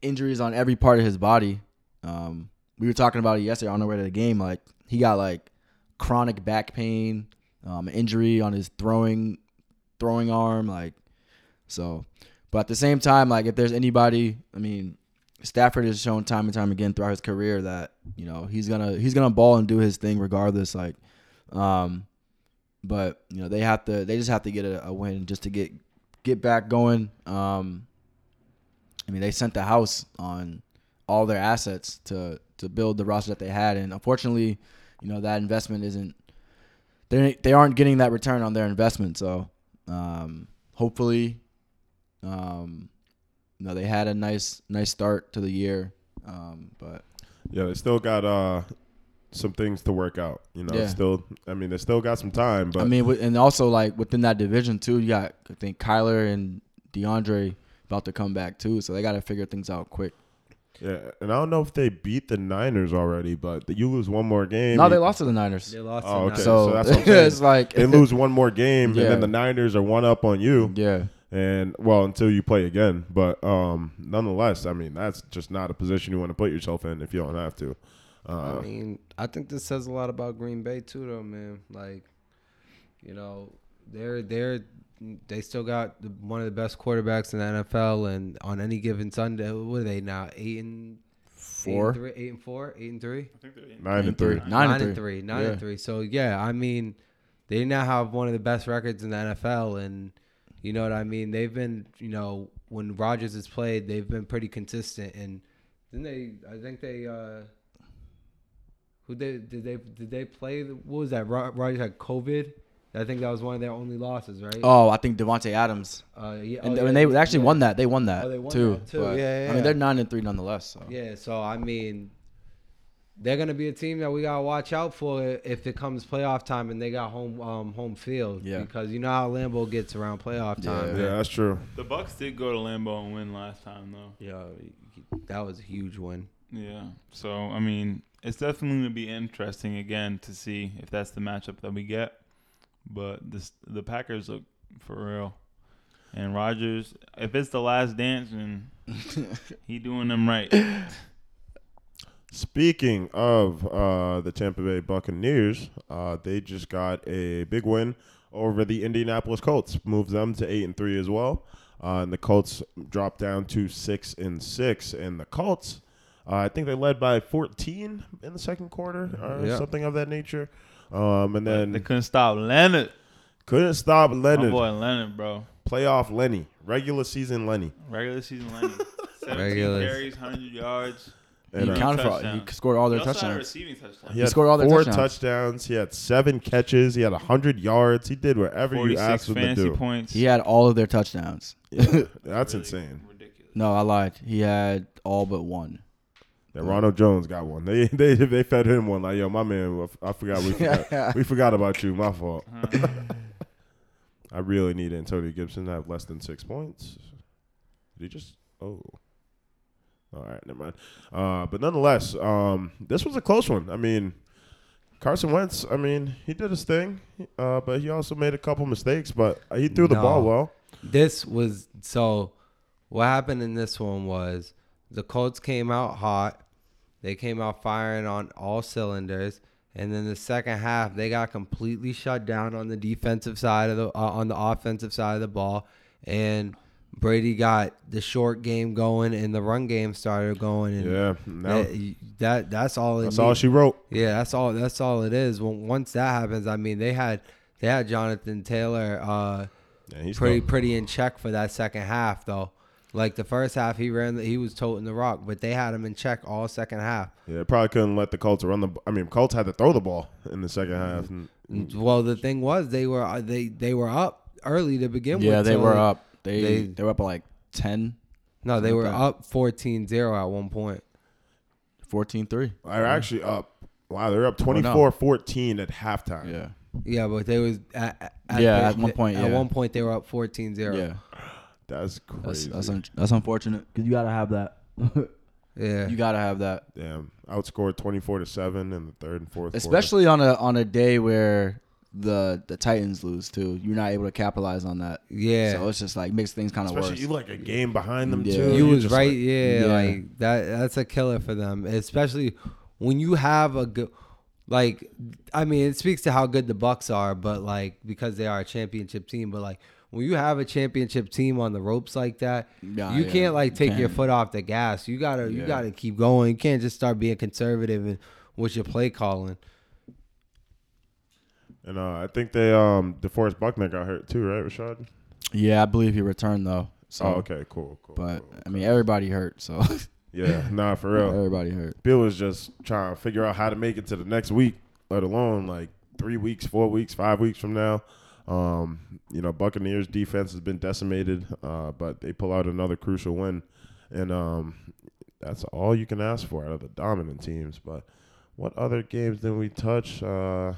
injuries on every part of his body. Um, we were talking about it yesterday on the way to the game. Like he got like chronic back pain, um, injury on his throwing throwing arm, like so. But at the same time, like if there's anybody, I mean, Stafford has shown time and time again throughout his career that you know he's gonna he's gonna ball and do his thing regardless. Like, um, but you know they have to they just have to get a, a win just to get get back going. Um, I mean they sent the house on all their assets to to build the roster that they had, and unfortunately, you know that investment isn't they they aren't getting that return on their investment. So um, hopefully, um, you know they had a nice nice start to the year, um, but Yeah, they still got uh some things to work out. You know, Yeah. still. I mean, they still got some time, but I mean, and also like within that division too, you got I think Kyler and DeAndre about to come back too, so they got to figure things out quick. yeah. And I don't know if they beat the Niners already, but you lose one more game. No, they lost to the Niners. They lost. Oh, to okay. Niners. So, so that's what I'm saying. it's like They lose one more game, Yeah. and then the Niners are one up on you. Yeah, And well, until you play again, but um, nonetheless, I mean that's just not a position you want to put yourself in if you don't have to. Uh, I mean, I think this says a lot about Green Bay too, though, man. Like, you know, they're they're they still got the, one of the best quarterbacks in the NFL, and on any given Sunday, what are they now? Eight and four. eight and three, eight and four, eight and three, nine and three. Nine and three. nine Yeah. and three. So yeah, I mean, they now have one of the best records in the NFL, and you know what I mean. They've been, you know, when Rodgers has played, they've been pretty consistent, and then they, I think they. uh who they did they did they play? What was that? Rodgers had COVID. I think that was one of their only losses, right? Oh, I think Davante Adams, uh, yeah, and, oh, and yeah, they actually yeah. won that. They won that Oh, they won too. that too. but, Yeah, yeah, I mean, they're nine and three nonetheless. So. Yeah, so I mean, they're gonna be a team that we gotta watch out for if it comes playoff time and they got home um, home field. Yeah. because you know how Lambeau gets around playoff time. Yeah, that's true. The Bucks did go to Lambeau and win last time though. Yeah, that was a huge win. Yeah. So I mean, it's definitely gonna be interesting again to see if that's the matchup that we get. But this the Packers look for real. And Rodgers, if it's the last dance, and he doing them right. Speaking of uh, the Tampa Bay Buccaneers, uh, they just got a big win over the Indianapolis Colts, moves them to eight and three as well. Uh, and the Colts dropped down to six and six. And the Colts, uh, I think they led by 14 in the second quarter or Yeah. something of that nature. Um, and then they couldn't stop Leonard. couldn't stop My Leonard. boy Leonard, bro. Playoff Lenny, regular season Lenny. Regular season Lenny. 17 Regular. carries, 100 yards. He And, uh, counted for. He touchdowns. scored all He their also had a touchdowns. receiving touchdown. He had scored all their four touchdowns. touchdowns. He had seven catches. He had hundred yards. He did whatever you 46 asked him to fantasy do. points. He had all of their touchdowns. Yeah, that's Really insane. Ridiculous. No, I lied. He had all but one. Yeah, Ronald Jones got one. They they they fed him one. Like yo, my man, I forgot we forgot, we forgot about you. My fault. Uh-huh. I really need Antonio Gibson to have less than six points. Did he just? Oh. All right, never mind. Uh, but nonetheless, um, this was a close one. I mean, Carson Wentz. I mean, he did his thing, uh, but he also made a couple mistakes. But he threw the No. ball well. This was so. What happened in this one was the Colts came out hot. They came out firing on all cylinders, and then the second half they got completely shut down on the defensive side of the uh, on the offensive side of the ball, and Brady got the short game going and the run game started going. And Yeah, now, that, that that's all. It that's all she wrote. Yeah, that's all. That's all it is. When, once that happens, I mean, they had they had Jonathan Taylor uh, Yeah, he's pretty still- pretty in check for that second half, though. Like the first half, he ran, he was toting the rock, but they had him in check all second half. Yeah, probably couldn't let the Colts run the. I mean, Colts had to throw the ball in the second half. And, Well, the thing was, they were uh, they they were up early to begin with. Yeah, they so were up. They they- they, were up like 10, No, they were that. up 14-0 at one point. 14 3. they're actually up. Wow, they're up Oh, 24-14 at halftime. Yeah. Yeah, but they was at, at Yeah, at one point, At yeah. one point, they were up 14-0. Yeah. That's That's crazy. that's, un- that's unfortunate because you got to have that. Yeah. You gotta have that, Damn, outscored twenty four to seven in the third and fourth. quarter. especially on a on a day where the the Titans lose too. You're not able to capitalize on that. yeah. So it's just like makes things kind of especially worse. you like a game behind them Yeah. too. you You're was right, like- yeah, Yeah. Like that. That's a killer for them, especially when you have a good. Like, I mean, it speaks to how good the Bucks are, but like because they are a championship team. But like when you have a championship team on the ropes like that, Nah, you yeah, can't like you take your can't. foot off the gas. You gotta, you Yeah. gotta keep going. You can't just start being conservative and with your play calling. And uh, I think they um DeForest Buckner got hurt too, right, Rashad? yeah, I believe he returned though. So, oh, okay, cool, cool. but cool. I mean, everybody hurt. So yeah, nah, for real. everybody hurt. Bill was just trying to figure out how to make it to the next week, let alone like three weeks, four weeks, five weeks from now. Um, you know, Buccaneers defense has been decimated, uh, but they pull out another crucial win, and um, that's all you can ask for out of the dominant teams. But what other games did we touch? Uh,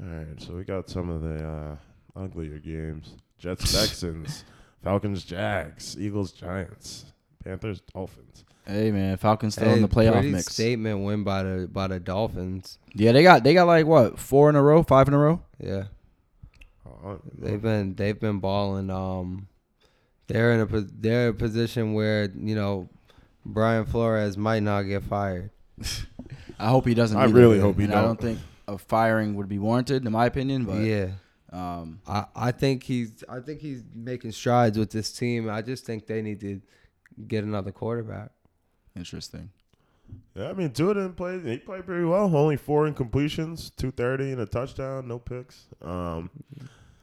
all right, so we got some of the uh, uglier games: Jets, Texans, Falcons, Jags, Eagles, Giants, Panthers, Dolphins. Hey man, Falcons still in the playoff pretty mix. Statement win by the by the Dolphins. Yeah, they got they got like what four in a row, five in a row. Yeah. Oh, They've been they've been balling. Um, they're in a they're in a position where you know Brian Flores might not get fired. I hope he doesn't. I really hope he And I don't I don't. think a firing would be warranted, in my opinion. But yeah, um, I, I think he's I think he's making strides with this team. I just think they need to get another quarterback. Interesting. Yeah, I mean, Tua didn't play. He played pretty well. Only four incompletions, two thirty and a touchdown, no picks. Um,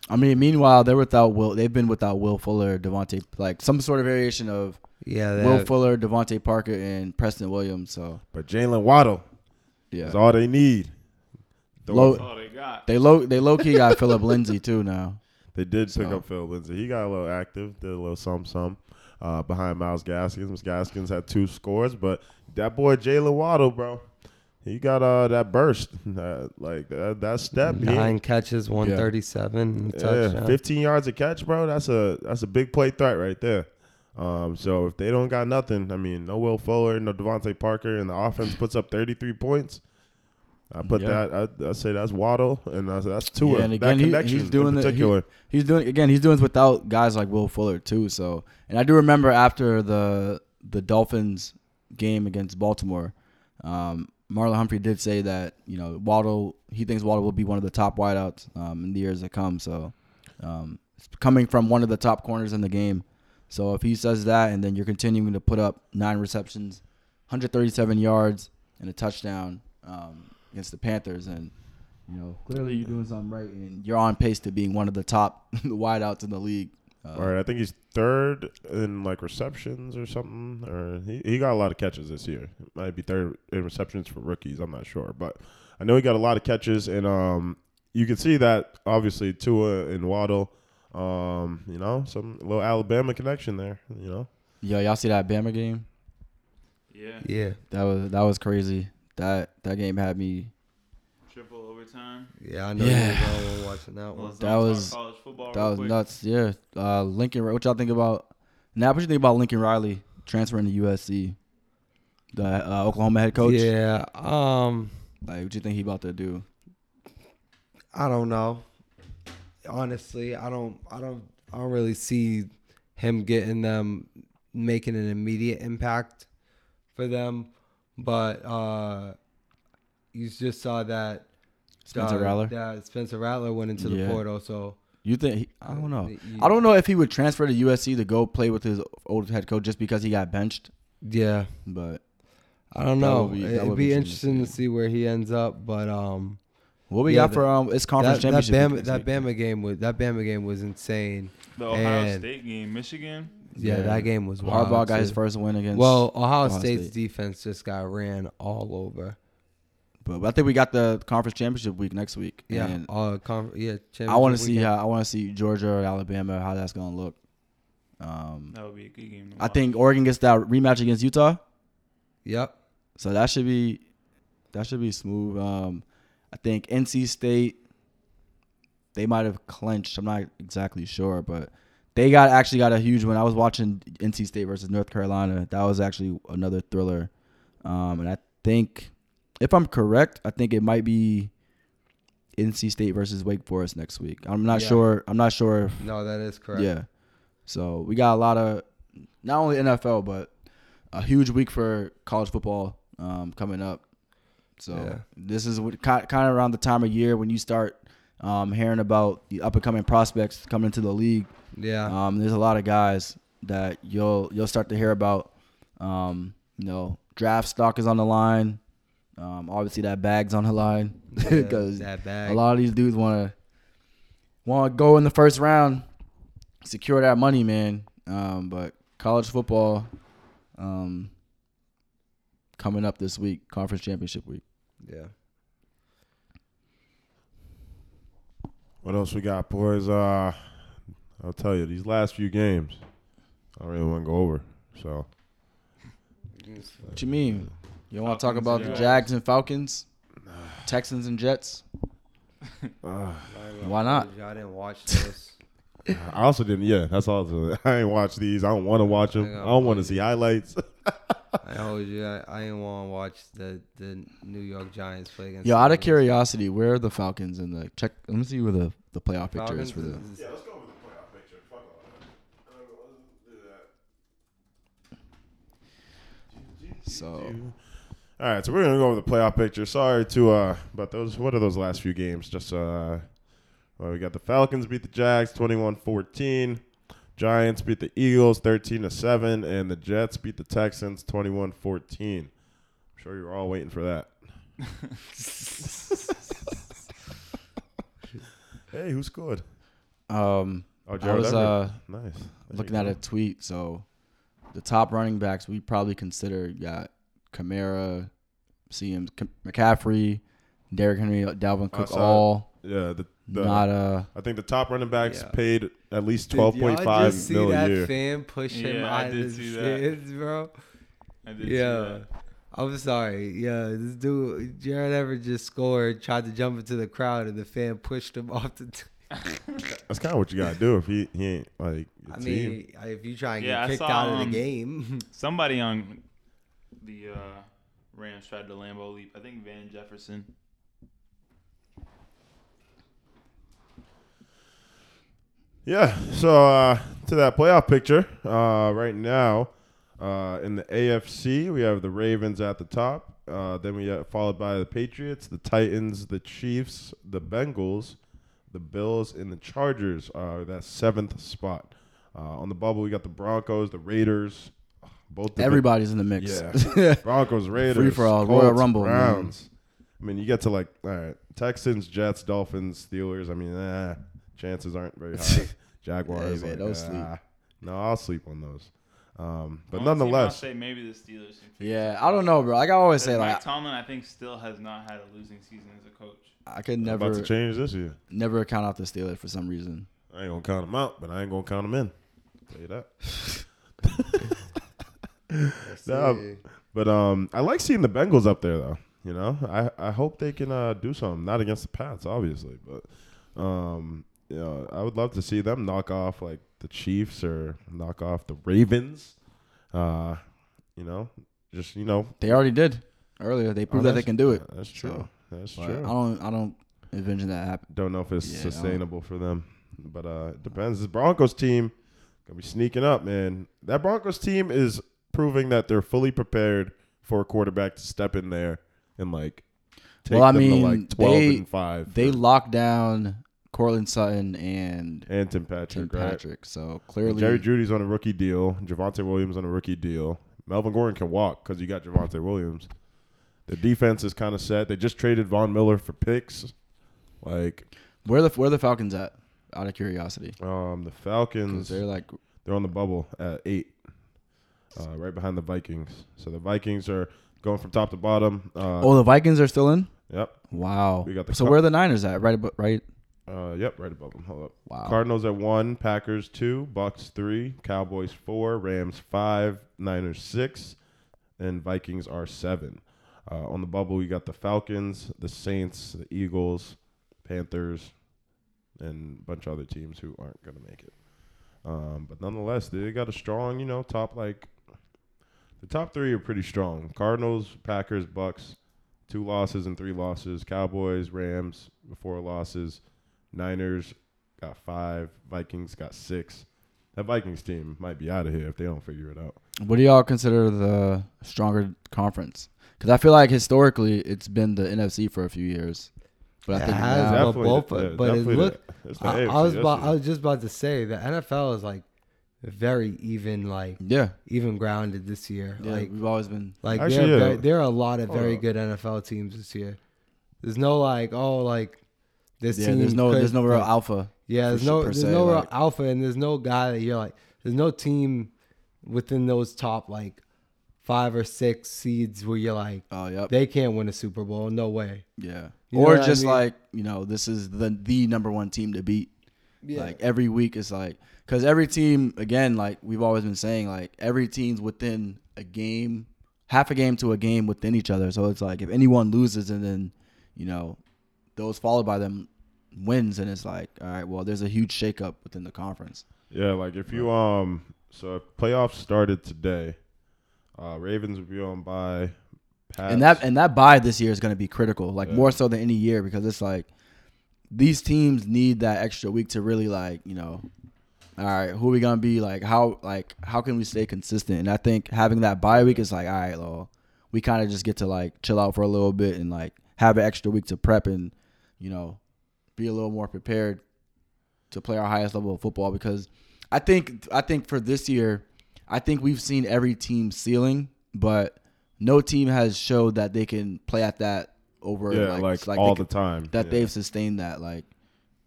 I mean, meanwhile, they're without Will. They've been without Will Fuller, DeVante, like some sort of variation of Yeah, Will Fuller, DeVante Parker, and Preston Williams. So but Jaylen Waddle yeah, is all they need. Throw Low- all they got. they low they low key got Phillip Lindsay too now. They did pick up Phil Lindsay. He got a little active, did a little some some uh, behind Myles Gaskins. Myles Gaskins had two scores, but that boy Jaylen Waddle, bro, he got uh that burst, that, like that, that step. He- catches, one thirty seven Yeah, touchdown. 15 yards a catch, bro. That's a that's a big play threat right there. Um, so if they don't got nothing, I mean, no Will Fuller, no DeVante Parker, and the offense puts up 33 points. I put Yeah. that. I, I say that's Waddle, and that's, that's Tua. Yeah, and that again, he- he's doing in the- he- particular. He's doing again. He's doing it without guys like Will Fuller too. So, and I do remember after the the Dolphins game against Baltimore, um, Marlon Humphrey did say that you know Waddle. He thinks Waddle will be one of the top wideouts um, in the years to come. So, um, it's coming from one of the top corners in the game. So if he says that, and then you're continuing to put up nine receptions, 137 yards, and a touchdown um, against the Panthers, and you know, clearly you're doing something right, and you're on pace to being one of the top wideouts in the league. Uh, All right, I think he's third in like receptions or something. Or he, he got a lot of catches this year. Might be third in receptions for rookies. I'm not sure, but I know he got a lot of catches, and um, you can see that obviously Tua and Waddle. Um, you know, some little Alabama connection there. You know, Yo, y'all see that Bama game? Yeah. yeah, That was that was crazy. That that game had me. Triple overtime. yeah, I know Yeah. you were going watching that one. let's That was- college football That real was quick. nuts. Yeah. Uh, Lincoln. What y'all think about? Now, what you think about Lincoln Riley transferring to USC? The uh, Oklahoma head coach. Yeah, um, Like, what you think he about to do? I don't know. Honestly, I don't. I don't. I don't really see him getting them making an immediate impact for them. But uh you just saw that Spencer uh, Rattler. That Spencer Rattler went into the Yeah. portal. So You think? He, I don't know. I don't know if he would transfer to USC to go play with his old head coach just because he got benched. yeah, But I don't know. be- It'd be, be interesting to see where he ends up. But um, what we Yeah, got for um? It's conference that, that championship. Bama that. Bama game was that Bama game was insane. The Ohio and- State game, Michigan. Yeah, Yeah. that game was wild. Harbaugh got his first win against. Well, Ohio, Ohio State's State. defense just got ran all over. but I think we got the conference championship week next week. Yeah, And uh, conf- yeah. I want to see how I want to see Georgia or Alabama how that's gonna look. Um, That would be a good game. to I think Oregon gets that rematch against Utah, Yep. so that should be that should be smooth. Um, I think NC State they might have clinched. I'm not exactly sure, but they got actually got a huge win. I was watching NC State versus North Carolina. That was actually another thriller. Um, and I think, if I'm correct, I think it might be NC State versus Wake Forest next week. I'm not Yeah. sure. I'm not sure if No, that is correct. yeah. So we got a lot of not only NFL but a huge week for college football um, coming up. So Yeah. this is what, kind kind of around the time of year when you start um, hearing about the up and coming prospects coming into the league. Yeah. Um, there's a lot of guys that you'll you'll start to hear about. Um, you know, draft stock is on the line. Um, obviously that bag's on the line because that a lot of these dudes want to want to go in the first round, secure that money, man. Um, but college football, um, coming up this week, conference championship week. Yeah. What else we got, boys? Uh, I'll tell you, these last few games, I don't really want to go over. So What you mean? You want to talk about the Jags. Jags and Falcons, Texans and Jets? uh, Why not? I didn't watch those. I also didn't. Yeah, that's all. I ain't watch these. I don't want to watch them. I don't want to see highlights. I told you I, I didn't want to watch the the New York Giants play against. Yo, out of curiosity, where are the Falcons in the check? Let me see where the, the playoff picture Falcons is for the. is- Yeah, let's go over the playoff picture. Fuck all that. Let's do that. So All right, so we're gonna go over the playoff picture. Sorry to uh, but those what are those last few games? Just uh, well, we got the Falcons beat the Jags 21-14. Giants beat the Eagles 13 to 7 and the Jets beat the Texans 21-14. I'm sure you're all waiting for that. hey, who scored? um, Oh, I Jared was uh nice. There looking at go. a tweet. So the top running backs we probably consider got Kamara, CM McCaffrey, Derrick Henry, Dalvin Cook, saw all Yeah, the, the not uh I think the top running backs Yeah. paid at least Did twelve y'all point five just see a that year. fan push him Yeah, I out of did his see that. stands, bro? I did see Yeah. that. I'm sorry. Yeah, this dude, Jared Everett just scored, tried to jump into the crowd, and the fan pushed him off the. T- That's kind of what you gotta do if he, he ain't like your I team. mean, if you try and Yeah, get kicked saw, out of um, the game, Somebody on the uh, Rams tried to Lambeau leap. I think Van Jefferson. Yeah. So uh, to that playoff picture, uh, right now uh, in the AFC, we have the Ravens at the top. Uh, then we have followed by the Patriots, the Titans, the Chiefs, the Bengals, the Bills, and the Chargers are that seventh spot. Uh, on the bubble, we got the Broncos, the Raiders. Both the everybody's in the mix. Yeah. Broncos, Raiders, Free for all, Royal Rumble, man. Browns. I mean, you get to like all right, Texans, Jets, Dolphins, Steelers. I mean, eh, chances aren't very high. Jaguars, Hey, man, like, don't sleep. ah. No, I'll sleep on those. Um, but Only team I'll nonetheless, say maybe the Steelers. yeah, I don't know, bro. Like I always say, Mike like Tomlin, I think, still has not had a losing season as a coach. I could I'm about never to change this year. never count out the Steelers for some reason. I ain't gonna count them out, but I ain't gonna count them in. Tell you that. No, but um, I like seeing the Bengals up there though. You know, I I hope they can uh, do something. Not against the Pats, obviously, but um, you know, I would love to see them knock off like the Chiefs or knock off the Ravens. Uh, you know, just you know, They already did earlier. They proved that they can do it. That's true. So, that's true. I don't. I don't envision that happen. Don't know if it's Yeah, sustainable for them, but uh, it depends. This Broncos team gonna be sneaking up, man. That Broncos team is proving that they're fully prepared for a quarterback to step in there and like take Well, I mean, like twelve they- and five. They locked down Courtland Sutton and and Tim Tim Patrick, right? Patrick. So clearly, Jerry Jeudy's on a rookie deal. Javonte Williams on a rookie deal. Melvin Gordon can walk because you got Javonte Williams. The defense is kind of set. They just traded Von Miller for picks. Like where the where the Falcons at? Out of curiosity, um, the Falcons, they're like They're on the bubble at eight, uh, right behind the Vikings. So the Vikings are going from top to bottom. Uh, oh, the Vikings are still in. Yep. Wow. We got the so Cup- where are the Niners at? Right, right. Uh, yep, right above them. Hold up. Wow. Cardinals at one, Packers two, Bucks three, Cowboys four, Rams five, Niners six, and Vikings are seven. Uh, on the bubble, we got the Falcons, the Saints, the Eagles, Panthers, and a bunch of other teams who aren't going to make it. Um, but nonetheless, they got a strong, you know, top like the top three are pretty strong. Cardinals, Packers, Bucks, two losses and three losses. Cowboys, Rams, four losses. Niners got five. Vikings got six. That Vikings team might be out of here if they don't figure it out. What do y'all consider the stronger conference? Because I feel like historically it's been the NFC for a few years, but I It think has, now, but both- the- yeah, but it definitely look- the- it's the I, I was about. I was just about to say the NFL is like very even, like yeah, even grounded this year. yeah, Like we've always been. Like Actually, there, yeah. there, there are a lot of Hold very up. good NFL teams this year. There's no like, oh, like this Yeah, team. there's no, could- there's no real alpha. Yeah, there's no, there's se, no real like- alpha, and there's no guy that you're like. There's no team within those top like five or six seeds where you're like Oh, yep. they can't win a Super Bowl. No way. Yeah. You or what I just mean? like, you know, this is the the number one team to beat. Yeah. Like every week is like cuz every team again like we've always been saying like every team's within a game, half a game to a game within each other. So it's like if anyone loses and then, you know, those followed bye them wins and it's like, all right, well, there's a huge shakeup within the conference. Yeah, like if you um, so if playoffs started today, uh, Ravens would be on by. And that and that bye this year is going to be critical, like Yeah. more so than any year because it's like these teams need that extra week to really like, you know, all right, who are we going to be like how like how can we stay consistent? And I think having that bye week is like, all right, well, we kind of just get to like chill out for a little bit and like have an extra week to prep and, you know, be a little more prepared to play our highest level of football because I think I think for this year, I think we've seen every team ceiling, but no team has showed that they can play at that over yeah, like, like, they all can- the time. that yeah. they've sustained that. Like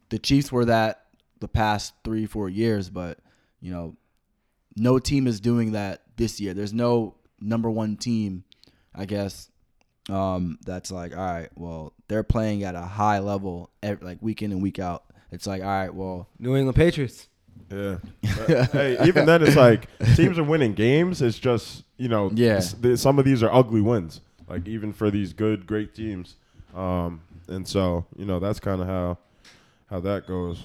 the Chiefs were that the past three, four years, but you know, no team is doing that this year. There's no number one team, I guess, um, that's like, all right, well, they're playing at a high level, ev- like week in and week out. It's like, all right, well, New England Patriots. Yeah. But, hey, even then, it's like teams are winning games. It's just you know, Yeah. th- some of these are ugly wins. Like even for these good, great teams, um, and so you know that's kind of how how that goes.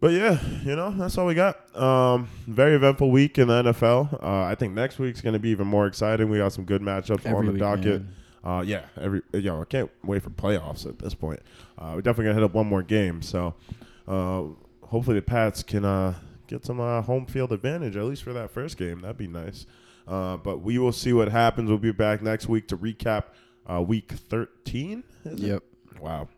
But yeah, you know that's all we got. Um, very eventful week in the NFL. Uh, I think next week's going to be even more exciting. We got some good matchups on the week, docket. man. Uh, yeah, every know I can't wait for playoffs at this point. Uh, we're definitely gonna hit up one more game. So uh, hopefully the Pats can uh, get some uh, home field advantage at least for that first game. That'd be nice. Uh, but we will see what happens. We'll be back next week to recap uh, week 13. is it? yep. Wow.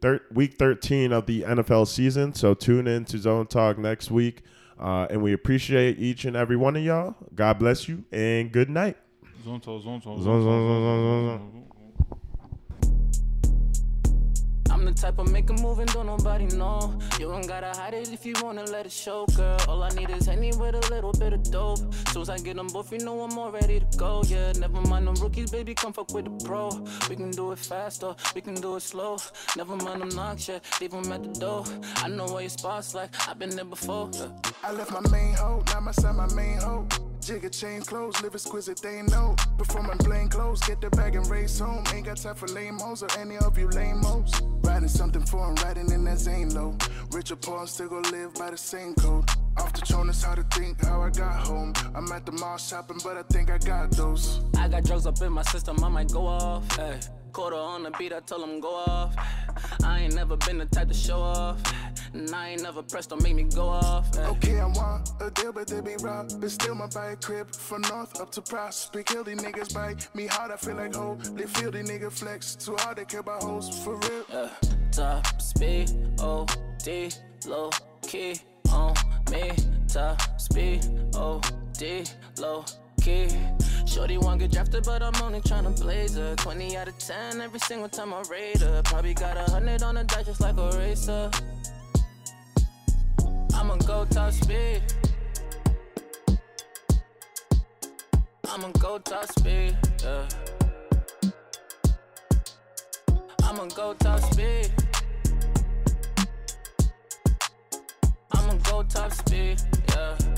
Thir- week 13 of the NFL season. So tune in to Zone Talk next week. Uh, and we appreciate each and every one of y'all. God bless you and good night. Zonto, zonto, Zon, zon, zon, zon, zon. I'm the type of make a move and don't nobody know. You ain't gotta hide it if you wanna let it show, girl. All I need is Henny with a little bit of dope. Soon as I get them both, you know I'm all ready to go. Yeah, never mind them rookies, baby, come fuck with the pro. We can do it faster, we can do it slow. Never mind them knocks, yeah, leave them at the door. I know where your spots like, I've been there before. Yeah. I left my main hoe, now my son my main hoe. Jigger chain clothes, live exquisite, they know. Performing plain clothes, get the bag and race home. Ain't got time for lame hoes or any of you lame hoes. Riding something foreign, riding in that Zane low. Rich or poor, still gon' live by the same code. Off the tone is how to think, how I got home. I'm at the mall shopping, but I think I got those. I got drugs up in my system, I might go off. Hey, quarter on the beat, I tell them go off. Eh. I ain't never been the type to show off. Eh. And I ain't never pressed, don't make me go off. Hey. Okay, I want a deal, but they be robbed. But still, my bike crib from north up to Prospect. Kill these niggas bite me hard, I feel like ho. They feel the nigga flex too hard, they care about hoes for real. Yeah. Top speed, O D, low key on me. Top speed, O D, low key. Shorty wanna get drafted, but I'm only tryna blaze her. 20 out of 10 every single time I raid her. Probably got a hundred on the dice just like a racer. I'ma go top speed. I'ma go top speed. Yeah. I'ma go top speed. I'ma go top speed, yeah.